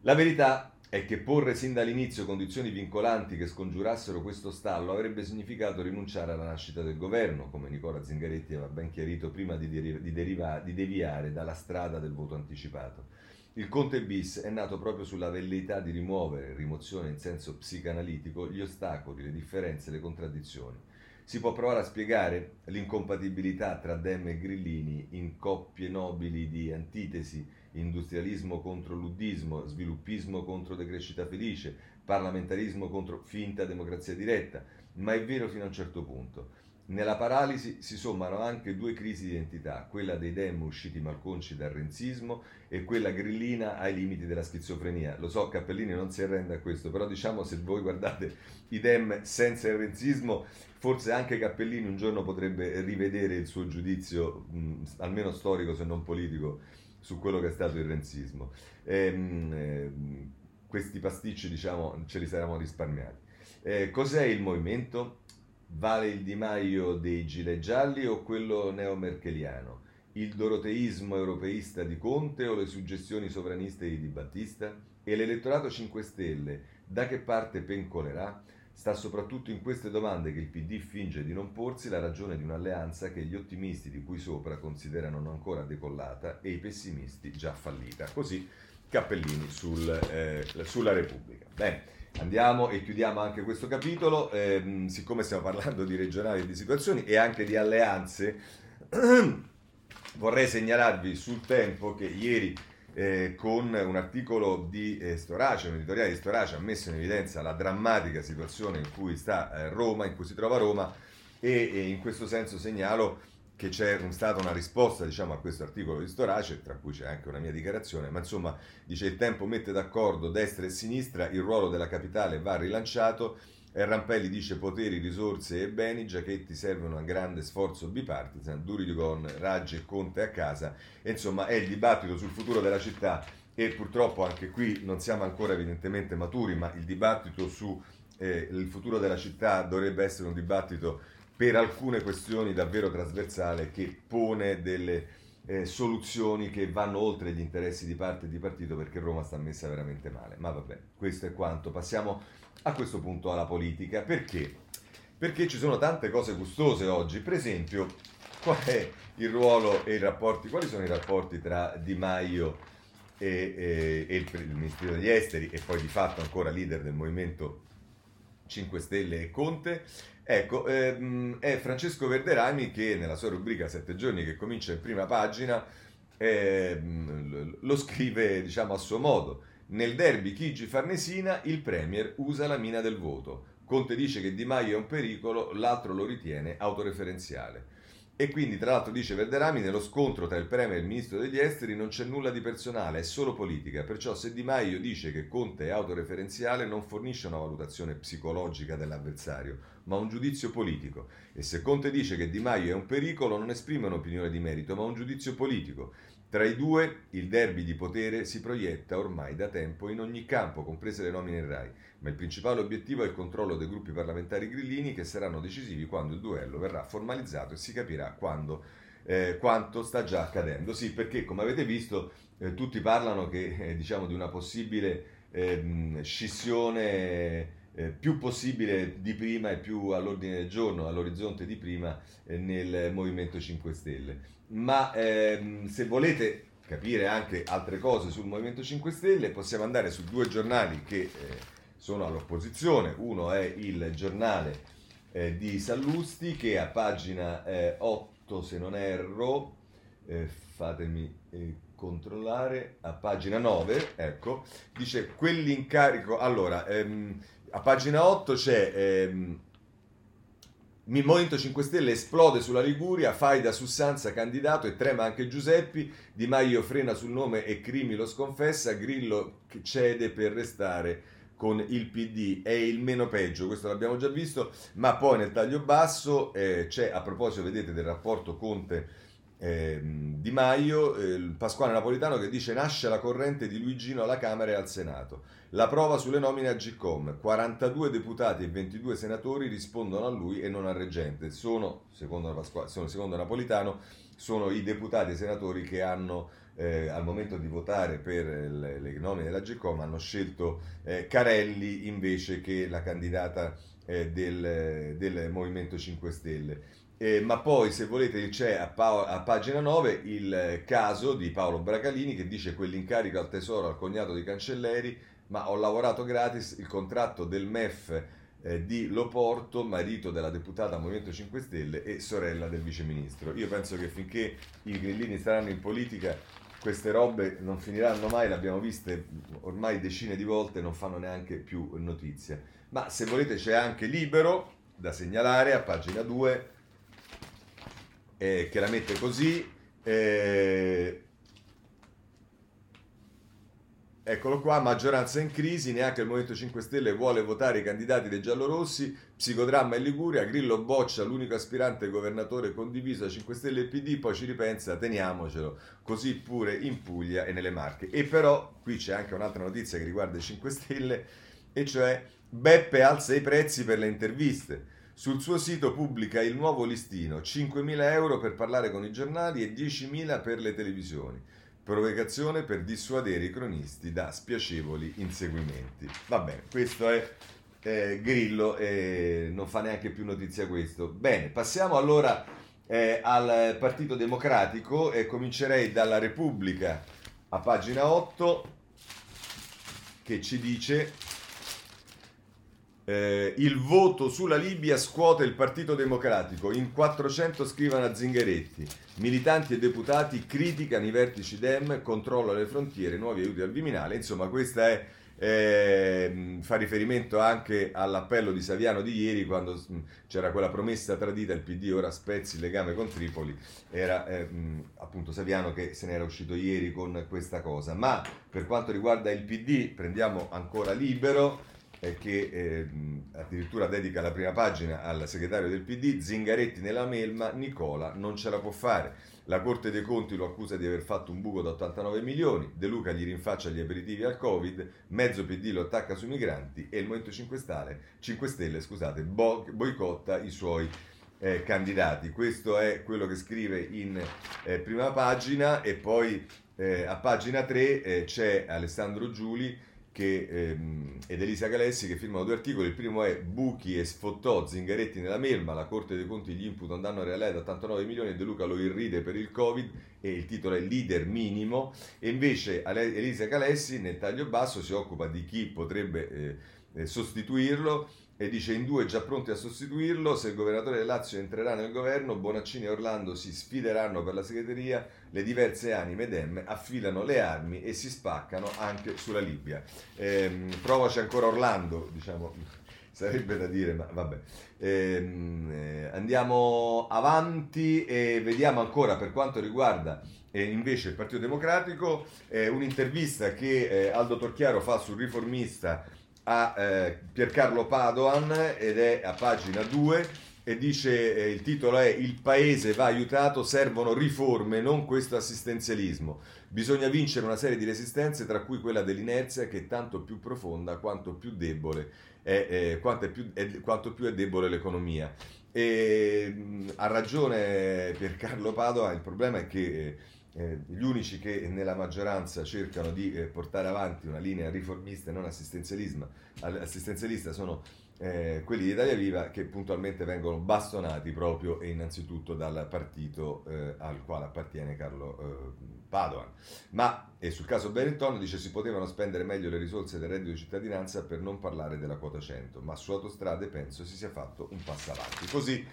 La verità è che porre sin dall'inizio condizioni vincolanti che scongiurassero questo stallo avrebbe significato rinunciare alla nascita del governo, come Nicola Zingaretti aveva ben chiarito prima di, deriva, di, deriva, di deviare dalla strada del voto anticipato. Il Conte bis è nato proprio sulla velleità di rimuovere, rimozione in senso psicanalitico, gli ostacoli, le differenze, le contraddizioni. Si può provare a spiegare l'incompatibilità tra Dem e Grillini in coppie nobili di antitesi, industrialismo contro luddismo, sviluppismo contro decrescita felice, parlamentarismo contro finta democrazia diretta, ma è vero fino a un certo punto. Nella paralisi si sommano anche due crisi di identità, quella dei dem usciti malconci dal renzismo e quella grillina ai limiti della schizofrenia. Lo so, Cappellini non si arrende a questo, però diciamo se voi guardate i dem senza il renzismo, forse anche Cappellini un giorno potrebbe rivedere il suo giudizio, mh, almeno storico se non politico, su quello che è stato il renzismo. E, ehm, eh, questi pasticci, diciamo, ce li saremmo risparmiati. Eh, cos'è il movimento? Vale il Di Maio dei gilet gialli o quello neomerkeliano? Il doroteismo europeista di Conte o le suggestioni sovraniste di Di Battista? E l'elettorato 5 Stelle da che parte pencolerà? Sta soprattutto in queste domande che il PD finge di non porsi la ragione di un'alleanza che gli ottimisti di cui sopra considerano non ancora decollata e i pessimisti già fallita. Così Cappellini sul, eh, sulla Repubblica. Bene. Andiamo e chiudiamo anche questo capitolo, eh, siccome stiamo parlando di regionali e di situazioni e anche di alleanze, [clears throat] vorrei segnalarvi sul tempo che ieri eh, con un articolo di eh, Storace, un editoriale di Storace, ha messo in evidenza la drammatica situazione in cui sta eh, Roma, in cui si trova Roma e, e in questo senso segnalo che c'è stata una risposta diciamo, a questo articolo di Storace, tra cui c'è anche una mia dichiarazione, ma insomma dice il tempo mette d'accordo destra e sinistra, il ruolo della capitale va rilanciato, e Rampelli dice poteri, risorse e beni, Giachetti servono a grande sforzo bipartisan, Durigon, Raggi e Conte a casa, e insomma è il dibattito sul futuro della città e purtroppo anche qui non siamo ancora evidentemente maturi, ma il dibattito sul eh, futuro della città dovrebbe essere un dibattito per alcune questioni davvero trasversale che pone delle eh, soluzioni che vanno oltre gli interessi di parte e di partito perché Roma sta messa veramente male. Ma vabbè, questo è quanto. Passiamo a questo punto alla politica. Perché? Perché ci sono tante cose gustose oggi. Per esempio, qual è il ruolo e i rapporti, quali sono i rapporti tra Di Maio e, e, e il, il Ministero degli Esteri e poi di fatto ancora leader del Movimento 5 Stelle e Conte? Ecco, ehm, è Francesco Verderami che nella sua rubrica Sette giorni che comincia in prima pagina ehm, lo scrive diciamo a suo modo. Nel derby Chigi-Farnesina il Premier usa la mina del voto. Conte dice che Di Maio è un pericolo, l'altro lo ritiene autoreferenziale. E quindi, tra l'altro, dice Verderami, nello scontro tra il Premier e il Ministro degli Esteri non c'è nulla di personale, è solo politica. Perciò se Di Maio dice che Conte è autoreferenziale non fornisce una valutazione psicologica dell'avversario, ma un giudizio politico. E se Conte dice che Di Maio è un pericolo, non esprime un'opinione di merito, ma un giudizio politico. Tra i due il derby di potere si proietta ormai da tempo in ogni campo, comprese le nomine in RAI, ma il principale obiettivo è il controllo dei gruppi parlamentari grillini che saranno decisivi quando il duello verrà formalizzato e si capirà quando, eh, quanto sta già accadendo. Sì, perché come avete visto eh, tutti parlano che, eh, diciamo, di una possibile ehm, scissione eh, più possibile di prima e più all'ordine del giorno, all'orizzonte di prima eh, nel Movimento 5 Stelle. Ma ehm, se volete capire anche altre cose sul Movimento 5 Stelle possiamo andare su due giornali che eh, sono all'opposizione, uno è il giornale eh, di Sallusti che a pagina eh, 8 se non erro, eh, fatemi eh, controllare, a pagina 9, ecco, dice quell'incarico, allora ehm, a pagina 8 c'è... Ehm, il Movimento 5 Stelle esplode sulla Liguria, Faida Sussanza candidato e trema anche Giuseppi, Di Maio frena sul nome e Crimi lo sconfessa, Grillo cede per restare con il PD, è il meno peggio, questo l'abbiamo già visto, ma poi nel taglio basso eh, c'è a proposito, vedete, del rapporto Conte eh, Di Maio, eh, Pasquale Napolitano che dice nasce la corrente di Luigino alla Camera e al Senato. La prova sulle nomine a GCOM, 42 deputati e 22 senatori rispondono a lui e non al reggente. Sono, secondo, Pasqua, sono, secondo Napolitano, sono i deputati e senatori che hanno eh, al momento di votare per le, le nomine della GCOM hanno scelto eh, Carelli invece che la candidata eh, del, del Movimento 5 Stelle. Eh, ma poi, se volete, c'è a, pa- a, pagina 9 il caso di Paolo Bracalini che dice quell'incarico al tesoro al cognato di Cancelleri ma ho lavorato gratis il contratto del MEF eh, di Loporto, marito della deputata Movimento 5 Stelle e sorella del viceministro. Io penso che finché i grillini saranno in politica queste robe non finiranno mai, le abbiamo viste ormai decine di volte, non fanno neanche più notizia. Ma se volete c'è anche Libero da segnalare a pagina 2 eh, che la mette così. Eh, Eccolo qua, maggioranza in crisi, neanche il Movimento 5 Stelle vuole votare i candidati dei giallorossi, psicodramma in Liguria, Grillo boccia l'unico aspirante governatore condiviso da 5 Stelle e PD, poi ci ripensa, teniamocelo, così pure in Puglia e nelle Marche. E però qui c'è anche un'altra notizia che riguarda i 5 Stelle, e cioè Beppe alza i prezzi per le interviste. Sul suo sito pubblica il nuovo listino, 5.000 euro per parlare con i giornali e 10.000 per le televisioni provocazione per dissuadere i cronisti da spiacevoli inseguimenti. Va bene, questo è eh, Grillo e non fa neanche più notizia questo. Bene, passiamo allora eh, al Partito Democratico e comincerei dalla Repubblica a pagina 8 che ci dice eh, il voto sulla Libia scuote il Partito Democratico, in 400 scrivono a Zingaretti, militanti e deputati criticano i vertici Dem, controllo le frontiere, nuovi aiuti al Viminale, insomma questa è eh, fa riferimento anche all'appello di Saviano di ieri quando mm, c'era quella promessa tradita il PD ora spezzi il legame con Tripoli. Era eh, appunto Saviano che se n'era uscito ieri con questa cosa. Ma per quanto riguarda il PD prendiamo ancora libero che eh, addirittura dedica la prima pagina al segretario del PD, Zingaretti nella melma, Nicola non ce la può fare. La Corte dei Conti lo accusa di aver fatto un buco da 89 milioni, De Luca gli rinfaccia gli aperitivi al Covid, mezzo PD lo attacca sui migranti e il Movimento 5 Stelle, 5 Stelle scusate, bo- boicotta i suoi eh, candidati. Questo è quello che scrive in eh, prima pagina e poi eh, a pagina 3 eh, c'è Alessandro Giuli che, ehm, ed Elisa Galessi che firmano due articoli. Il primo è Buchi e sfottò Zingaretti nella melma, la Corte dei Conti gli imputa un danno reale da 89 milioni e De Luca lo irride per il Covid e il titolo è Leader minimo. E invece Elisa Galessi nel taglio basso si occupa di chi potrebbe eh, eh sostituirlo e dice in due già pronti a sostituirlo, se il governatore del Lazio entrerà nel governo, Bonaccini e Orlando si sfideranno per la segreteria, le diverse anime Dem affilano le armi e si spaccano anche sulla Libia. Ehm, provaci ancora Orlando, diciamo, sarebbe da dire, ma vabbè. Ehm, eh, andiamo avanti e vediamo ancora per quanto riguarda eh, invece il Partito Democratico, eh, un'intervista che eh, Aldo Torchiaro fa sul riformista a eh, Piercarlo Padoan ed è a pagina 2 e dice eh, il titolo è Il paese va aiutato, servono riforme, non questo assistenzialismo. Bisogna vincere una serie di resistenze, tra cui quella dell'inerzia che è tanto più profonda quanto più debole è, eh, quanto, è più, è, quanto più è debole l'economia. E, mh, ha ragione Piercarlo Padova, il problema è che eh, gli unici che nella maggioranza cercano di eh, portare avanti una linea riformista e non assistenzialista sono eh, quelli di Italia Viva che puntualmente vengono bastonati proprio e innanzitutto dal partito eh, al quale appartiene Carlo eh, Padoan. Ma e sul caso Benetton dice si potevano spendere meglio le risorse del reddito di cittadinanza per non parlare della quota 100, ma su autostrade penso si sia fatto un passo avanti. Così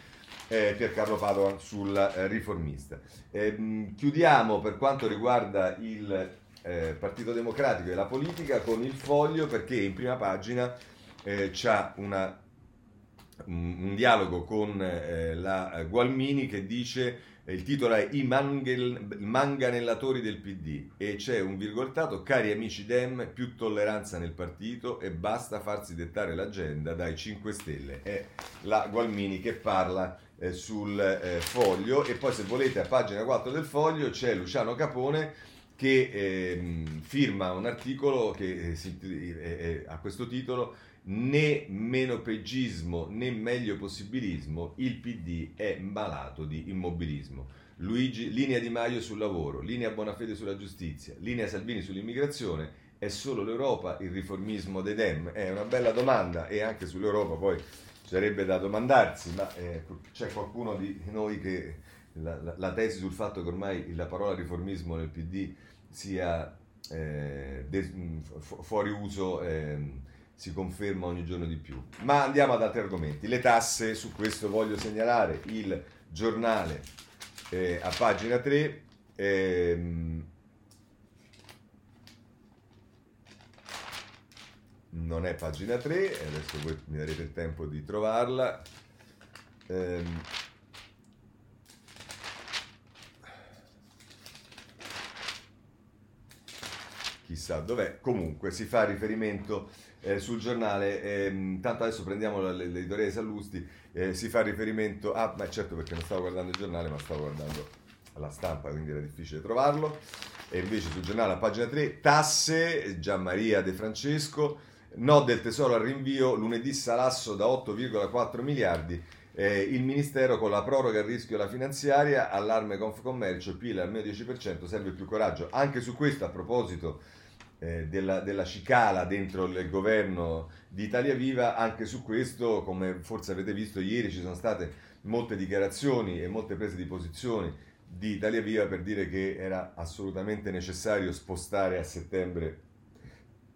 eh, Piercarlo Padoan sul eh, riformista. Ehm, chiudiamo per quanto riguarda il eh, Partito Democratico e la politica con il foglio perché in prima pagina eh, c'è un, un, dialogo con eh, la Gualmini che dice, eh, il titolo è I manganellatori del PD e c'è un virgolettato, cari amici Dem, più tolleranza nel partito e basta farsi dettare l'agenda dai 5 Stelle. È la Gualmini che parla eh, sul eh, foglio e poi se volete a pagina 4 del foglio c'è Luciano Capone che eh, firma un articolo che eh, si, ha questo titolo né meno pegismo né meglio possibilismo, il PD è malato di immobilismo. Luigi, linea Di Maio sul lavoro, linea Bonafede sulla giustizia, linea Salvini sull'immigrazione, è solo l'Europa il riformismo dei Dem? È una bella domanda e anche sull'Europa poi sarebbe da domandarsi, ma eh, c'è qualcuno di noi che la, la, la, tesi sul fatto che ormai la parola riformismo nel PD sia eh, de, fuori uso... Eh, si conferma ogni giorno di più. Ma andiamo ad altri argomenti. Le tasse, su questo voglio segnalare il giornale eh, a pagina 3. Ehm, non è pagina 3, adesso voi mi darete il tempo di trovarla. Ehm, chissà dov'è, comunque si fa riferimento eh, sul giornale, ehm, tanto adesso prendiamo l'editoria di Sallusti, eh, si fa riferimento a, ma certo perché non stavo guardando il giornale ma stavo guardando la stampa quindi era difficile trovarlo, e invece sul giornale a pagina 3, tasse, Gianmaria De Francesco, no del tesoro al rinvio, lunedì salasso da 8,4 miliardi, eh, il Ministero con la proroga al rischio della finanziaria, allarme Confcommercio, PIL al meno 10%, serve più coraggio. Anche su questo, a proposito eh, della, della, cicala dentro il governo di Italia Viva, anche su questo, come forse avete visto ieri, ci sono state molte dichiarazioni e molte prese di posizione di Italia Viva per dire che era assolutamente necessario spostare a settembre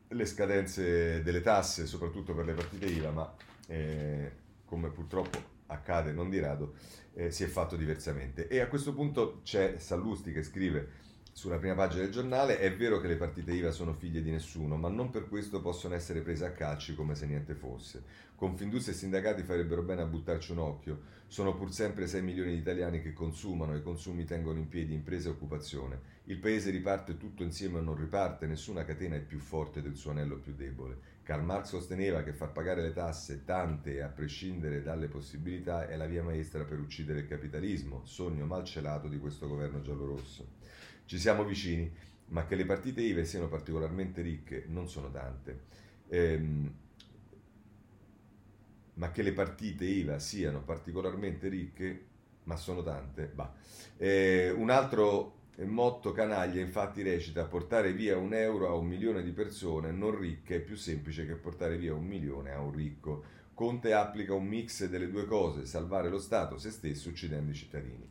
le scadenze delle tasse, soprattutto per le partite IVA, ma eh, come purtroppo accade non di rado, eh, si è fatto diversamente. E a questo punto c'è Sallusti che scrive sulla prima pagina del giornale, è vero che le partite IVA sono figlie di nessuno, ma non per questo possono essere prese a calci come se niente fosse. Confindustria e sindacati farebbero bene a buttarci un occhio. Sono pur sempre 6 milioni di italiani che consumano i consumi tengono in piedi imprese e occupazione. Il paese riparte tutto insieme o non riparte, nessuna catena è più forte del suo anello più debole. Karl Marx sosteneva che far pagare le tasse, tante a prescindere dalle possibilità, è la via maestra per uccidere il capitalismo, sogno malcelato di questo governo giallorosso. Ci siamo vicini, ma che le partite IVA siano particolarmente ricche non sono tante. Ehm, ma che le partite IVA siano particolarmente ricche, ma sono tante. Eh, un altro motto canaglia infatti recita portare via un euro a un milione di persone non ricche è più semplice che portare via un milione a un ricco. Conte applica un mix delle due cose, salvare lo Stato, se stesso, uccidendo i cittadini.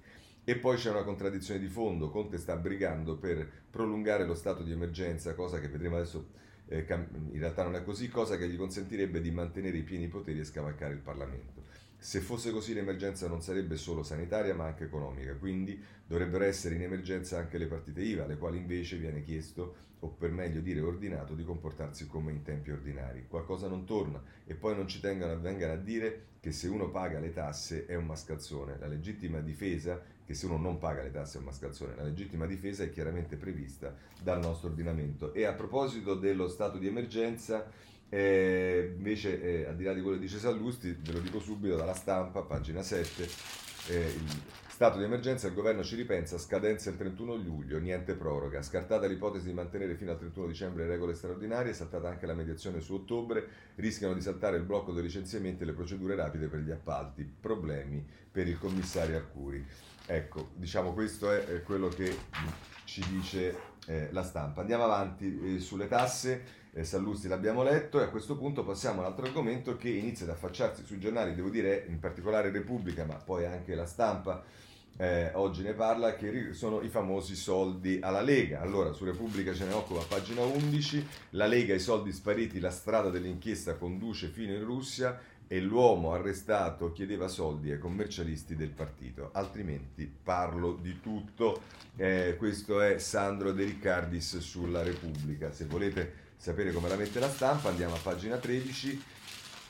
E poi c'è una contraddizione di fondo, Conte sta brigando per prolungare lo stato di emergenza, cosa che vedremo adesso, eh, in realtà non è così, cosa che gli consentirebbe di mantenere i pieni poteri e scavalcare il Parlamento. Se fosse così l'emergenza non sarebbe solo sanitaria ma anche economica, quindi dovrebbero essere in emergenza anche le partite IVA, alle quali invece viene chiesto, o per meglio dire ordinato, di comportarsi come in tempi ordinari. Qualcosa non torna e poi non ci tengano, vengano a dire che se uno paga le tasse è un mascalzone. La legittima difesa che se uno non paga le tasse è un mascalzone. La legittima difesa è chiaramente prevista dal nostro ordinamento. E a proposito dello stato di emergenza, Eh, invece, eh, al di là di quello che dice Sallusti, ve lo dico subito dalla stampa, pagina 7, eh, il stato di emergenza, il governo ci ripensa, scadenza il 31 luglio, niente proroga, scartata l'ipotesi di mantenere fino al 31 dicembre le regole straordinarie, saltata anche la mediazione su ottobre, rischiano di saltare il blocco dei licenziamenti e le procedure rapide per gli appalti, problemi per il commissario Arcuri. Ecco, diciamo questo è quello che ci dice eh, la stampa. Andiamo avanti eh, sulle tasse eh, Sallusti l'abbiamo letto e a questo punto passiamo a un altro argomento che inizia ad affacciarsi sui giornali, devo dire in particolare Repubblica, ma poi anche la stampa. Eh, oggi ne parla che sono i famosi soldi alla Lega. Allora, su Repubblica ce ne occupa pagina 11, la Lega i soldi spariti, la strada dell'inchiesta conduce fino in Russia e l'uomo arrestato chiedeva soldi ai commercialisti del partito, altrimenti parlo di tutto. Eh, questo è Sandro De Riccardis sulla Repubblica. Se volete sapere come la mette la stampa, andiamo a pagina 13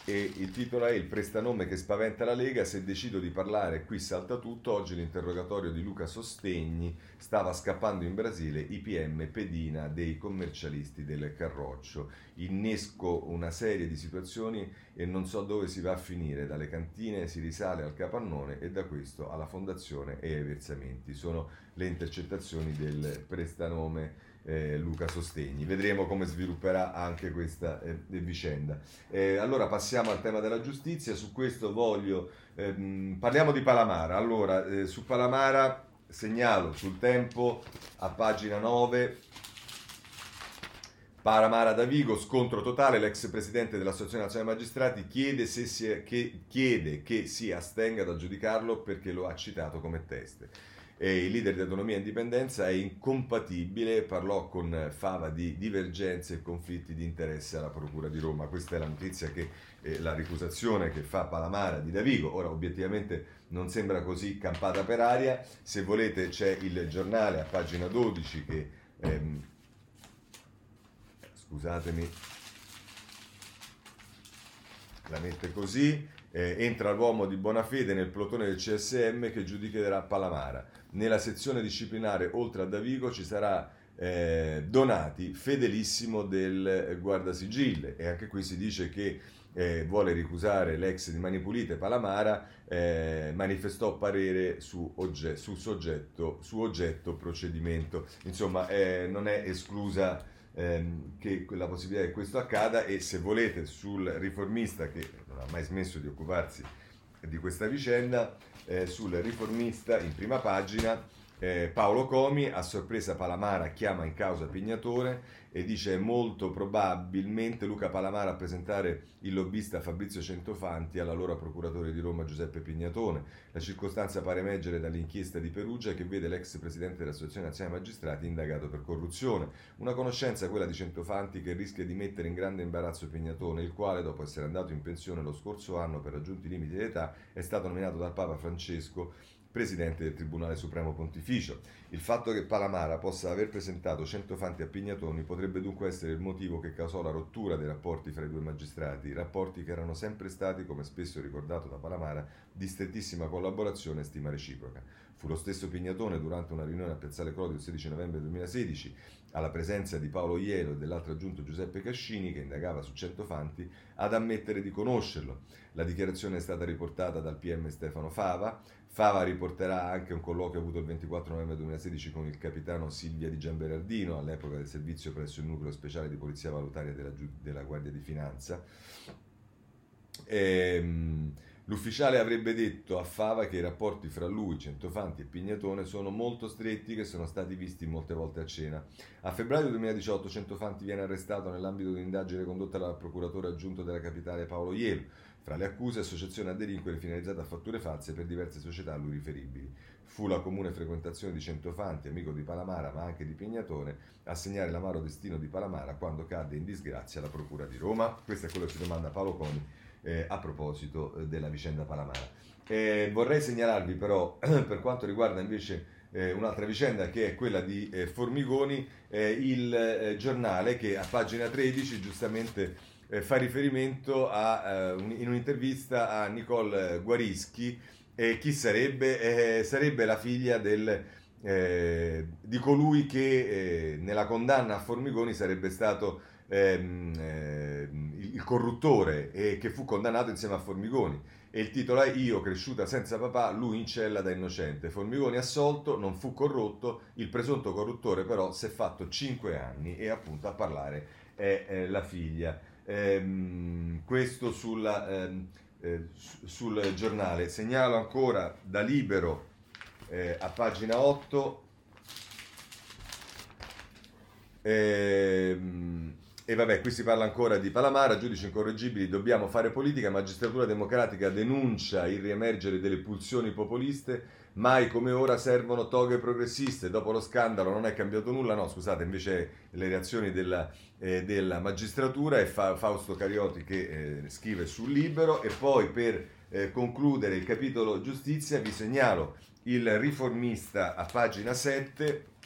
e il titolo è Il prestanome che spaventa la Lega, se decido di parlare qui salta tutto, oggi l'interrogatorio di Luca Sostegni. Stava scappando in Brasile IPM pedina dei commercialisti del Carroccio, innesco una serie di situazioni e non so dove si va a finire, dalle cantine si risale al capannone e da questo alla fondazione e ai versamenti, sono le intercettazioni del prestanome eh, Luca Sostegni. Vedremo come svilupperà anche questa eh, vicenda. Eh, allora passiamo al tema della giustizia, su questo voglio, ehm, parliamo di Palamara. Allora, eh, su Palamara segnalo sul tempo a pagina 9. Paramara da Vigo, scontro totale, l'ex presidente dell'Associazione Nazionale Magistrati chiede, è, che, chiede che si astenga dal giudicarlo perché lo ha citato come teste eh, il leader di autonomia e indipendenza è incompatibile, parlò con Fava di divergenze e conflitti di interesse alla Procura di Roma. Questa è la notizia che eh, la ricusazione che fa Palamara di Davigo, ora obiettivamente non sembra così campata per aria, se volete c'è il giornale a pagina 12 che... Ehm, scusatemi, la mette così, eh, entra l'uomo di buona fede nel plotone del CSM che giudicherà Palamara nella sezione disciplinare oltre a Davigo ci sarà eh, Donati, fedelissimo del Guardasigille e anche qui si dice che eh, vuole ricusare l'ex di Mani Pulite Palamara, eh, manifestò parere su, ogge- su, soggetto, su oggetto procedimento. Insomma, eh, non è esclusa ehm, che la possibilità che questo accada e se volete sul riformista che non ha mai smesso di occuparsi di questa vicenda, eh, sul riformista in prima pagina. Eh, Paolo Comi a sorpresa Palamara chiama in causa Pignatore e dice molto probabilmente Luca Palamara a presentare il lobbista Fabrizio Centofanti all'allora procuratore di Roma Giuseppe Pignatone. La circostanza pare emergere dall'inchiesta di Perugia che vede l'ex presidente dell'Associazione Nazionale Magistrati indagato per corruzione. Una conoscenza, quella di Centofanti, che rischia di mettere in grande imbarazzo Pignatone, il quale, dopo essere andato in pensione lo scorso anno per raggiunti limiti di età, è stato nominato dal Papa Francesco presidente del Tribunale Supremo Pontificio. Il fatto che Palamara possa aver presentato Centofanti a Pignatoni potrebbe dunque essere il motivo che causò la rottura dei rapporti fra i due magistrati, rapporti che erano sempre stati, come spesso ricordato da Palamara, di strettissima collaborazione e stima reciproca. Fu lo stesso Pignatone, durante una riunione a Piazzale Clodio il 16 novembre 2016, alla presenza di Paolo Ielo e dell'altro aggiunto Giuseppe Cascini, che indagava su Centofanti, ad ammettere di conoscerlo. La dichiarazione è stata riportata dal PM Stefano Fava, Fava riporterà anche un colloquio avuto il 24 novembre 2016 con il capitano Silvia di Giamberardino, all'epoca del servizio presso il nucleo speciale di polizia valutaria della, della Guardia di Finanza. Ehm, l'ufficiale avrebbe detto a Fava che i rapporti fra lui, Centofanti e Pignatone sono molto stretti che sono stati visti molte volte a cena. A febbraio 2018 Centofanti viene arrestato nell'ambito di un'indagine condotta dal procuratore aggiunto della capitale Paolo Ielo. Fra le accuse, associazione a delinquere finalizzata a fatture false per diverse società a lui riferibili. Fu la comune frequentazione di Centofanti, amico di Palamara ma anche di Pignatone, a segnare l'amaro destino di Palamara quando cadde in disgrazia alla Procura di Roma. Questo è quello che si domanda Paolo Coni eh, a proposito eh, della vicenda Palamara. Eh, vorrei segnalarvi però, [clears throat] per quanto riguarda invece eh, un'altra vicenda che è quella di eh, Formigoni, eh, il giornale che a pagina 13 giustamente fa riferimento a, uh, un, in un'intervista a Nicole Guarischi, chi sarebbe? Sarebbe la figlia del, di colui che nella condanna a Formigoni sarebbe stato ehm, il corruttore e che fu condannato insieme a Formigoni. E il titolo è Io cresciuta senza papà, lui in cella da innocente. Formigoni assolto, non fu corrotto, il presunto corruttore però si è fatto 5 anni e appunto a parlare è, è la figlia. Ehm, questo sulla, ehm, eh, sul giornale. Segnalo ancora da libero eh, a pagina 8. Ehm, e vabbè, qui si parla ancora di Palamara, giudici incorreggibili, dobbiamo fare politica, magistratura democratica denuncia il riemergere delle pulsioni populiste, mai come ora servono toghe progressiste, dopo lo scandalo non è cambiato nulla, no scusate, invece le reazioni della, eh, della magistratura e fa, Fausto Carioti che eh, scrive sul libero e poi per eh, concludere il capitolo giustizia vi segnalo il riformista a pagina 7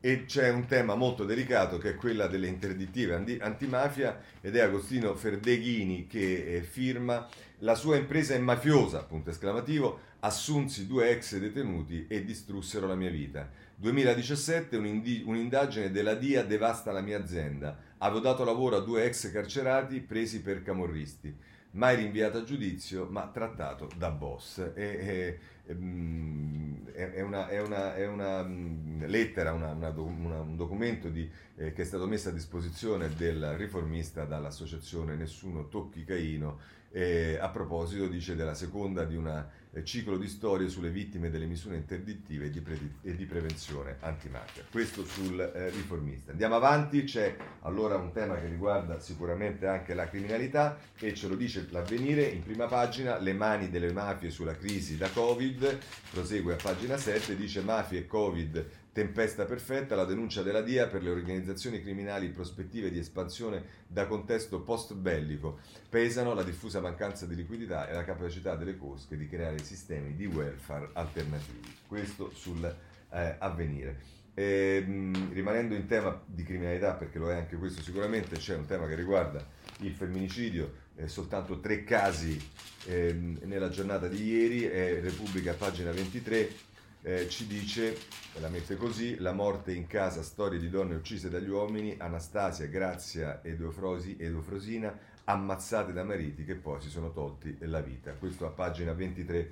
e c'è un tema molto delicato che è quella delle interdittive antimafia ed è Agostino Ferdeghini che eh, firma la sua impresa è mafiosa, punto esclamativo, assunsi due ex detenuti e distrussero la mia vita. 2017 un'indagine della DIA devasta la mia azienda. Avevo dato lavoro a due ex carcerati presi per camorristi mai rinviato a giudizio, ma trattato da boss. E, e, mm, è, una, è, una, è una mm, lettera, una, un documento di, eh, che è stato messo a disposizione del riformista dall'associazione Nessuno Tocchi Caino. Eh, a proposito, dice, della seconda di una eh, ciclo di storie sulle vittime delle misure interdittive e di, pre- e di prevenzione antimafia. Questo sul eh, riformista. Andiamo avanti, c'è allora un tema che riguarda sicuramente anche la criminalità e ce lo dice l'avvenire in prima pagina, le mani delle mafie sulla crisi da Covid, prosegue a pagina 7, dice mafie e Covid Tempesta perfetta, la denuncia della DIA per le organizzazioni criminali in prospettive di espansione da contesto post-bellico. Pesano la diffusa mancanza di liquidità e la capacità delle cosche di creare sistemi di welfare alternativi. Questo sul eh. E, mh, rimanendo in tema di criminalità, perché lo è anche questo sicuramente, c'è un tema che riguarda il femminicidio, eh, soltanto tre casi eh, nella giornata di ieri, Repubblica pagina 23 eh, ci dice, la mette così, la morte in casa, storie di donne uccise dagli uomini, Anastasia, Grazia ed Eufrosina ammazzate da mariti che poi si sono tolti la vita. Questo a pagina 23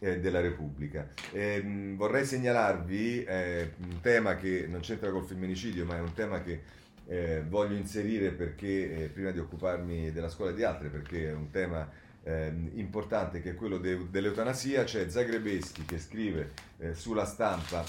eh, della Repubblica. Eh, vorrei segnalarvi eh, un tema che non c'entra col femminicidio, ma è un tema che eh, voglio inserire perché, eh, prima di occuparmi della scuola di altre, perché è un tema eh, importante che è quello de- dell'eutanasia, c'è Zagrebeschi che scrive eh, sulla stampa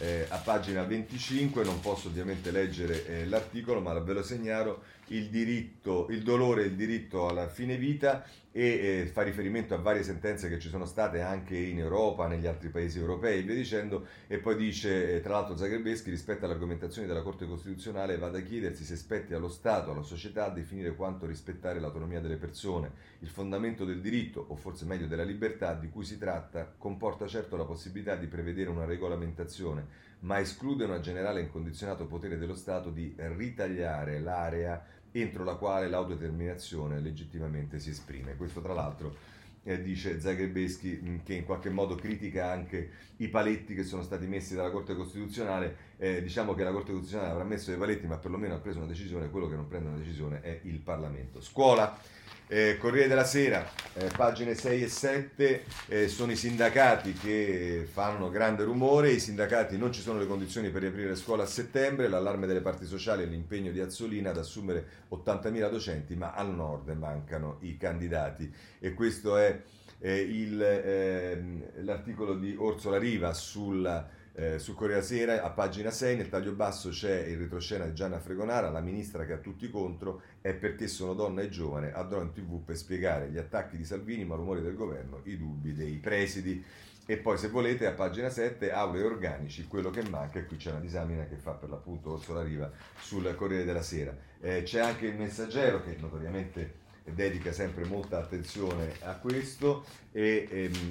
eh, a pagina 25, non posso ovviamente leggere eh, l'articolo, ma ve lo segnalo, il, diritto, il dolore e il diritto alla fine vita e eh, fa riferimento a varie sentenze che ci sono state anche in Europa, negli altri paesi europei e via dicendo, e poi dice, eh, tra l'altro Zagrebeschi, rispetto alle argomentazioni della Corte Costituzionale va da chiedersi se spetti allo Stato, alla società, a definire quanto rispettare l'autonomia delle persone. Il fondamento del diritto, o forse meglio della libertà, di cui si tratta, comporta certo la possibilità di prevedere una regolamentazione, ma esclude un generale incondizionato potere dello Stato di ritagliare l'area entro la quale l'autodeterminazione legittimamente si esprime. Questo tra l'altro eh, dice Zagrebeschi mm, che in qualche modo critica anche i paletti che sono stati messi dalla Corte Costituzionale, eh, diciamo che la Corte Costituzionale avrà messo dei paletti ma perlomeno ha preso una decisione, quello che non prende una decisione è il Parlamento. Scuola. Eh, Corriere della Sera, eh, pagine 6 e 7, eh, sono i sindacati che fanno grande rumore, i sindacati non ci sono le condizioni per riaprire le scuole a settembre, l'allarme delle parti sociali e l'impegno di Azzolina ad assumere 80.000 docenti, ma al nord mancano i candidati. E questo è eh, il, ehm, l'articolo di Orsola Riva sulla eh, su Corriere Sera, a pagina 6, nel taglio basso c'è il retroscena di Gianna Fregonara, la ministra che ha tutti contro, è perché sono donna e giovane, andrò in tv per spiegare gli attacchi di Salvini, ma rumori del governo, i dubbi dei presidi. E poi se volete a pagina 7, aule organici, quello che manca, e qui c'è una disamina che fa per l'appunto Orsola Riva sul Corriere della Sera. Eh, c'è anche il messaggero che notoriamente dedica sempre molta attenzione a questo e ehm,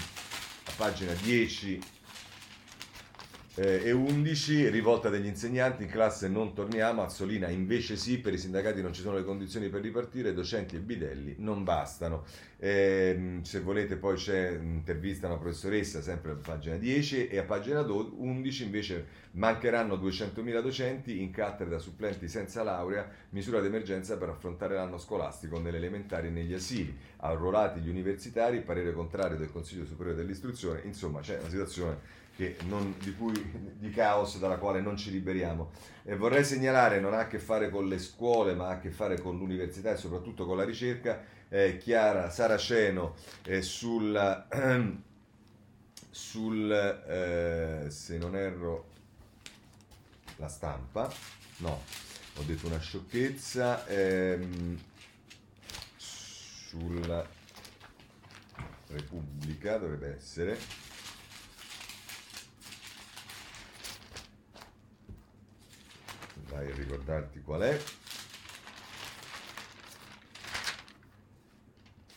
a pagina 10 eh, e 11, rivolta degli insegnanti, in classe non torniamo, Azzolina invece sì, per i sindacati non ci sono le condizioni per ripartire, docenti e bidelli non bastano. Eh, se volete poi c'è un'intervista a una professoressa, sempre a pagina 10, e a pagina 11 invece mancheranno 200.000 docenti in cattedra supplenti senza laurea, misura d'emergenza per affrontare l'anno scolastico nelle elementari e negli asili, arruolati gli universitari, parere contrario del Consiglio Superiore dell'Istruzione, insomma c'è una situazione non, di, cui, di, caos dalla quale non ci liberiamo. E vorrei segnalare, non ha a che fare con le scuole, ma ha a che fare con l'università e soprattutto con la ricerca, eh, Chiara Saraceno eh, sul, [clears throat] sul eh, se non erro, la stampa, no, ho detto una sciocchezza, ehm, sulla Repubblica dovrebbe essere vai a ricordarti qual è.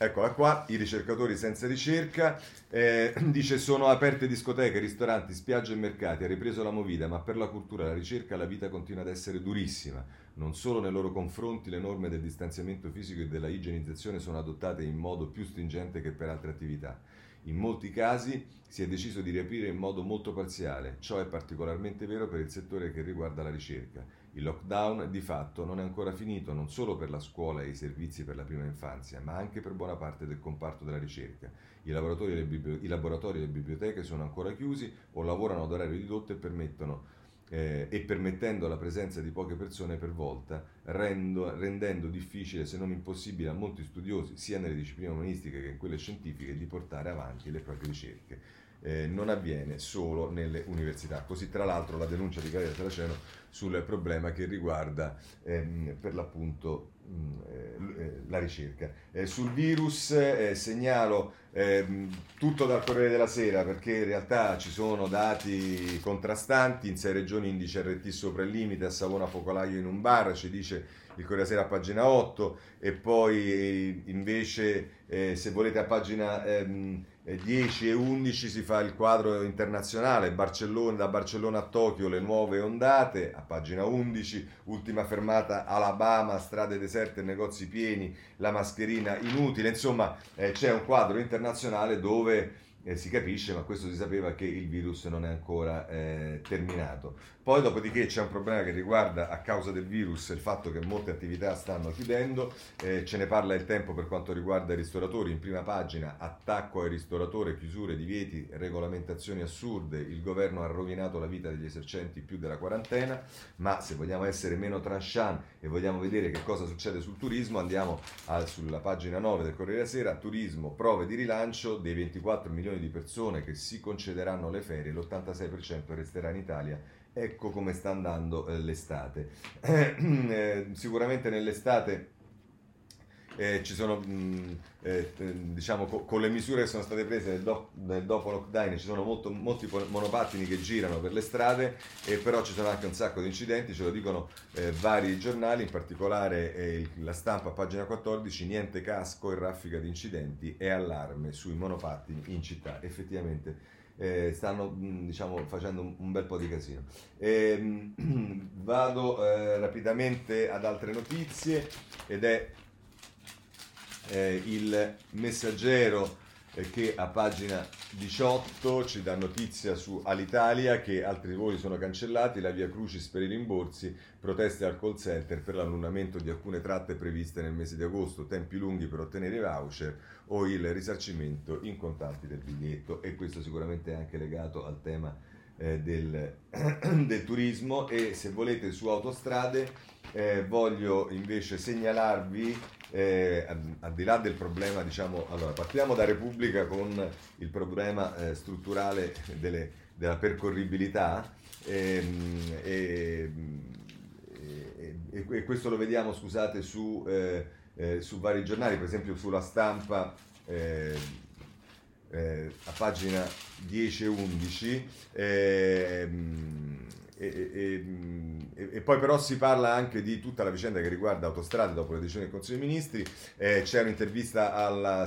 Eccola qua, i ricercatori senza ricerca. Eh, [clears throat] dice sono aperte discoteche, ristoranti, spiagge e mercati, ha ripreso la movida, ma per la cultura la ricerca la vita continua ad essere durissima. Non solo nei loro confronti le norme del distanziamento fisico e della igienizzazione sono adottate in modo più stringente che per altre attività. In molti casi si è deciso di riaprire in modo molto parziale, ciò è particolarmente vero per il settore che riguarda la ricerca. Il lockdown di fatto non è ancora finito non solo per la scuola e i servizi per la prima infanzia, ma anche per buona parte del comparto della ricerca. I laboratori e le, bibli- i laboratori e le biblioteche sono ancora chiusi o lavorano ad orario ridotto e permettono eh, e permettendo la presenza di poche persone per volta, rendo, rendendo difficile, se non impossibile, a molti studiosi, sia nelle discipline umanistiche che in quelle scientifiche, di portare avanti le proprie ricerche. Eh, non avviene solo nelle università. Così, tra l'altro, la denuncia di Gaia Saraceno sul problema che riguarda ehm, per l'appunto mh, eh, eh, la ricerca. Eh, sul virus eh, segnalo ehm, tutto dal Corriere della Sera perché in realtà ci sono dati contrastanti, in sei regioni indice RT sopra il limite, a Savona focolaio in un bar, ci dice il Corriere della Sera a pagina 8 e poi invece eh, se volete a pagina ehm, 10 e 11 si fa il quadro internazionale, Barcellona, da Barcellona a Tokyo le nuove ondate, a pagina 11, ultima fermata Alabama, strade deserte negozi pieni, la mascherina inutile, insomma eh, c'è un quadro internazionale dove eh, si capisce, ma questo si sapeva che il virus non è ancora eh, terminato. Poi dopodiché c'è un problema che riguarda a causa del virus il fatto che molte attività stanno chiudendo, eh, ce ne parla il tempo per quanto riguarda i ristoratori, in prima pagina attacco ai ristoratori, chiusure, divieti, regolamentazioni assurde, il governo ha rovinato la vita degli esercenti più della quarantena, ma se vogliamo essere meno tranchant e vogliamo vedere che cosa succede sul turismo andiamo a, sulla pagina 9 del Corriere della Sera, turismo, prove di rilancio dei 24 milioni di persone che si concederanno le ferie, l'86% resterà in Italia ecco come sta andando eh, l'estate. [clears throat] Eh, sicuramente nell'estate eh, ci sono, mh, eh, diciamo, co- con le misure che sono state prese nel, do- nel dopo lockdown, ci sono molto, molti monopattini che girano per le strade, e però ci sono anche un sacco di incidenti, ce lo dicono eh, vari giornali, in particolare eh, la stampa, pagina 14, niente casco e raffica di incidenti e allarme sui monopattini in città. Effettivamente eh, stanno diciamo, facendo un, bel po' di casino. E, [clears throat] vado eh, rapidamente ad altre notizie ed è eh, il messaggero eh, che a pagina 18 ci dà notizia su Alitalia che altri voli sono cancellati, la via Crucis per i rimborsi, proteste al call center per l'annullamento di alcune tratte previste nel mese di agosto, tempi lunghi per ottenere i voucher o il risarcimento in contanti del biglietto. E questo sicuramente è anche legato al tema eh, del, [clears throat] del turismo. E se volete su autostrade eh, voglio invece segnalarvi, eh, al di là del problema, diciamo, allora partiamo da Repubblica con il problema eh, strutturale delle, della percorribilità ehm, e, e, e, questo lo vediamo, scusate, su, eh, eh, su vari giornali, per esempio sulla stampa. Eh, a pagina 10 e 11 ehm, e, e, e, poi però si parla anche di tutta la vicenda che riguarda autostrade dopo le decisioni del Consiglio dei Ministri. Eh, c'è un'intervista alla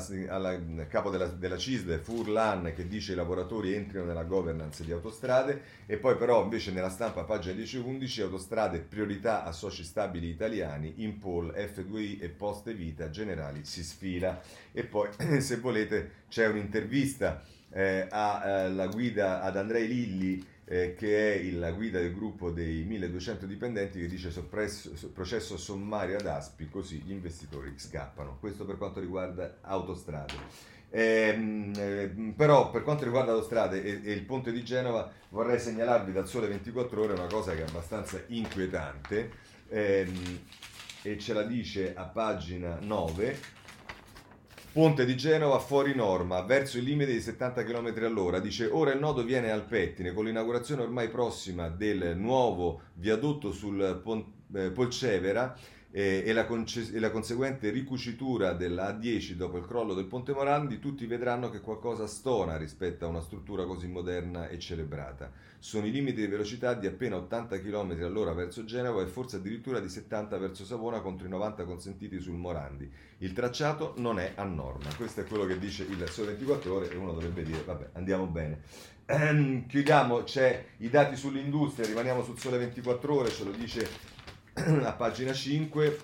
capo della, della CISD, Furlan, che dice che i lavoratori entrino nella governance di autostrade e poi però invece nella stampa pagina 10-11 autostrade priorità a soci stabili italiani, Impol, F2I e Poste Vita Generali si sfila. E poi [clears throat] se volete c'è un'intervista eh, alla guida ad Andrei Lilli eh, che è la guida del gruppo dei 1200 dipendenti che dice soppresso, processo sommario ad Aspi, così gli investitori scappano. Questo per quanto riguarda autostrade. Eh, però per quanto riguarda autostrade e, e, il ponte di Genova vorrei segnalarvi dal sole 24 ore una cosa che è abbastanza inquietante ehm, e ce la dice a pagina 9 Ponte di Genova fuori norma, verso il limite di 70 km all'ora. Dice ora il nodo viene al pettine con l'inaugurazione ormai prossima del nuovo viadotto sul Pon- eh, Polcevera eh, e, la conce- e, la conseguente ricucitura della A10 dopo il crollo del Ponte Morandi, tutti vedranno che qualcosa stona rispetto a una struttura così moderna e celebrata. Sono i limiti di velocità di appena 80 km all'ora verso Genova e forse addirittura di 70 verso Savona contro i 90 consentiti sul Morandi. Il tracciato non è a norma. Questo è quello che dice il Sole 24 Ore e uno dovrebbe dire, vabbè, andiamo bene. Ehm, chiudiamo, c'è i dati sull'industria, rimaniamo sul Sole 24 Ore, ce lo dice [clears throat] a pagina 5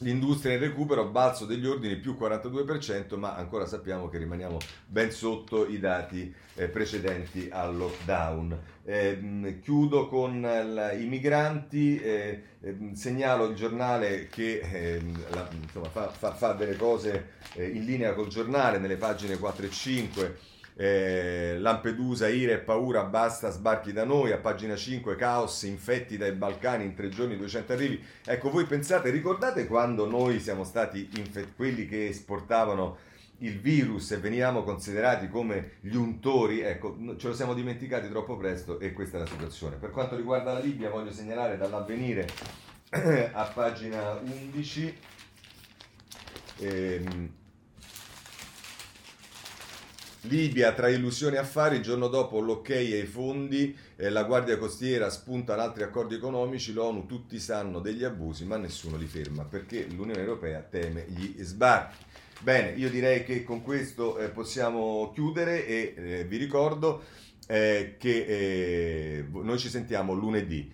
l'industria in recupero, balzo degli ordini più 42%, ma ancora sappiamo che rimaniamo ben sotto i dati eh, precedenti al lockdown. Eh, chiudo con la, i migranti, eh, ehm, segnalo il giornale che ehm, la, insomma, fa, fa, fa, delle cose eh, in linea col giornale nelle pagine 4 e 5 eh, Lampedusa, ira e paura, basta, sbarchi da noi, a pagina 5, caos, infetti dai Balcani, in tre giorni 200 arrivi. Ecco, voi pensate, ricordate quando noi siamo stati infet- quelli che esportavano il virus e venivamo considerati come gli untori, ecco, ce lo siamo dimenticati troppo presto e questa è la situazione. Per quanto riguarda la Libia, voglio segnalare dall'avvenire [clears throat] a pagina 11. Ehm, Libia tra illusioni e affari, il giorno dopo l'ok ai fondi, eh, la Guardia Costiera spunta ad altri accordi economici, l'ONU tutti sanno degli abusi ma nessuno li ferma perché l'Unione Europea teme gli sbarchi. Bene, io direi che con questo eh, possiamo chiudere e eh, vi ricordo eh, che eh, noi ci sentiamo lunedì.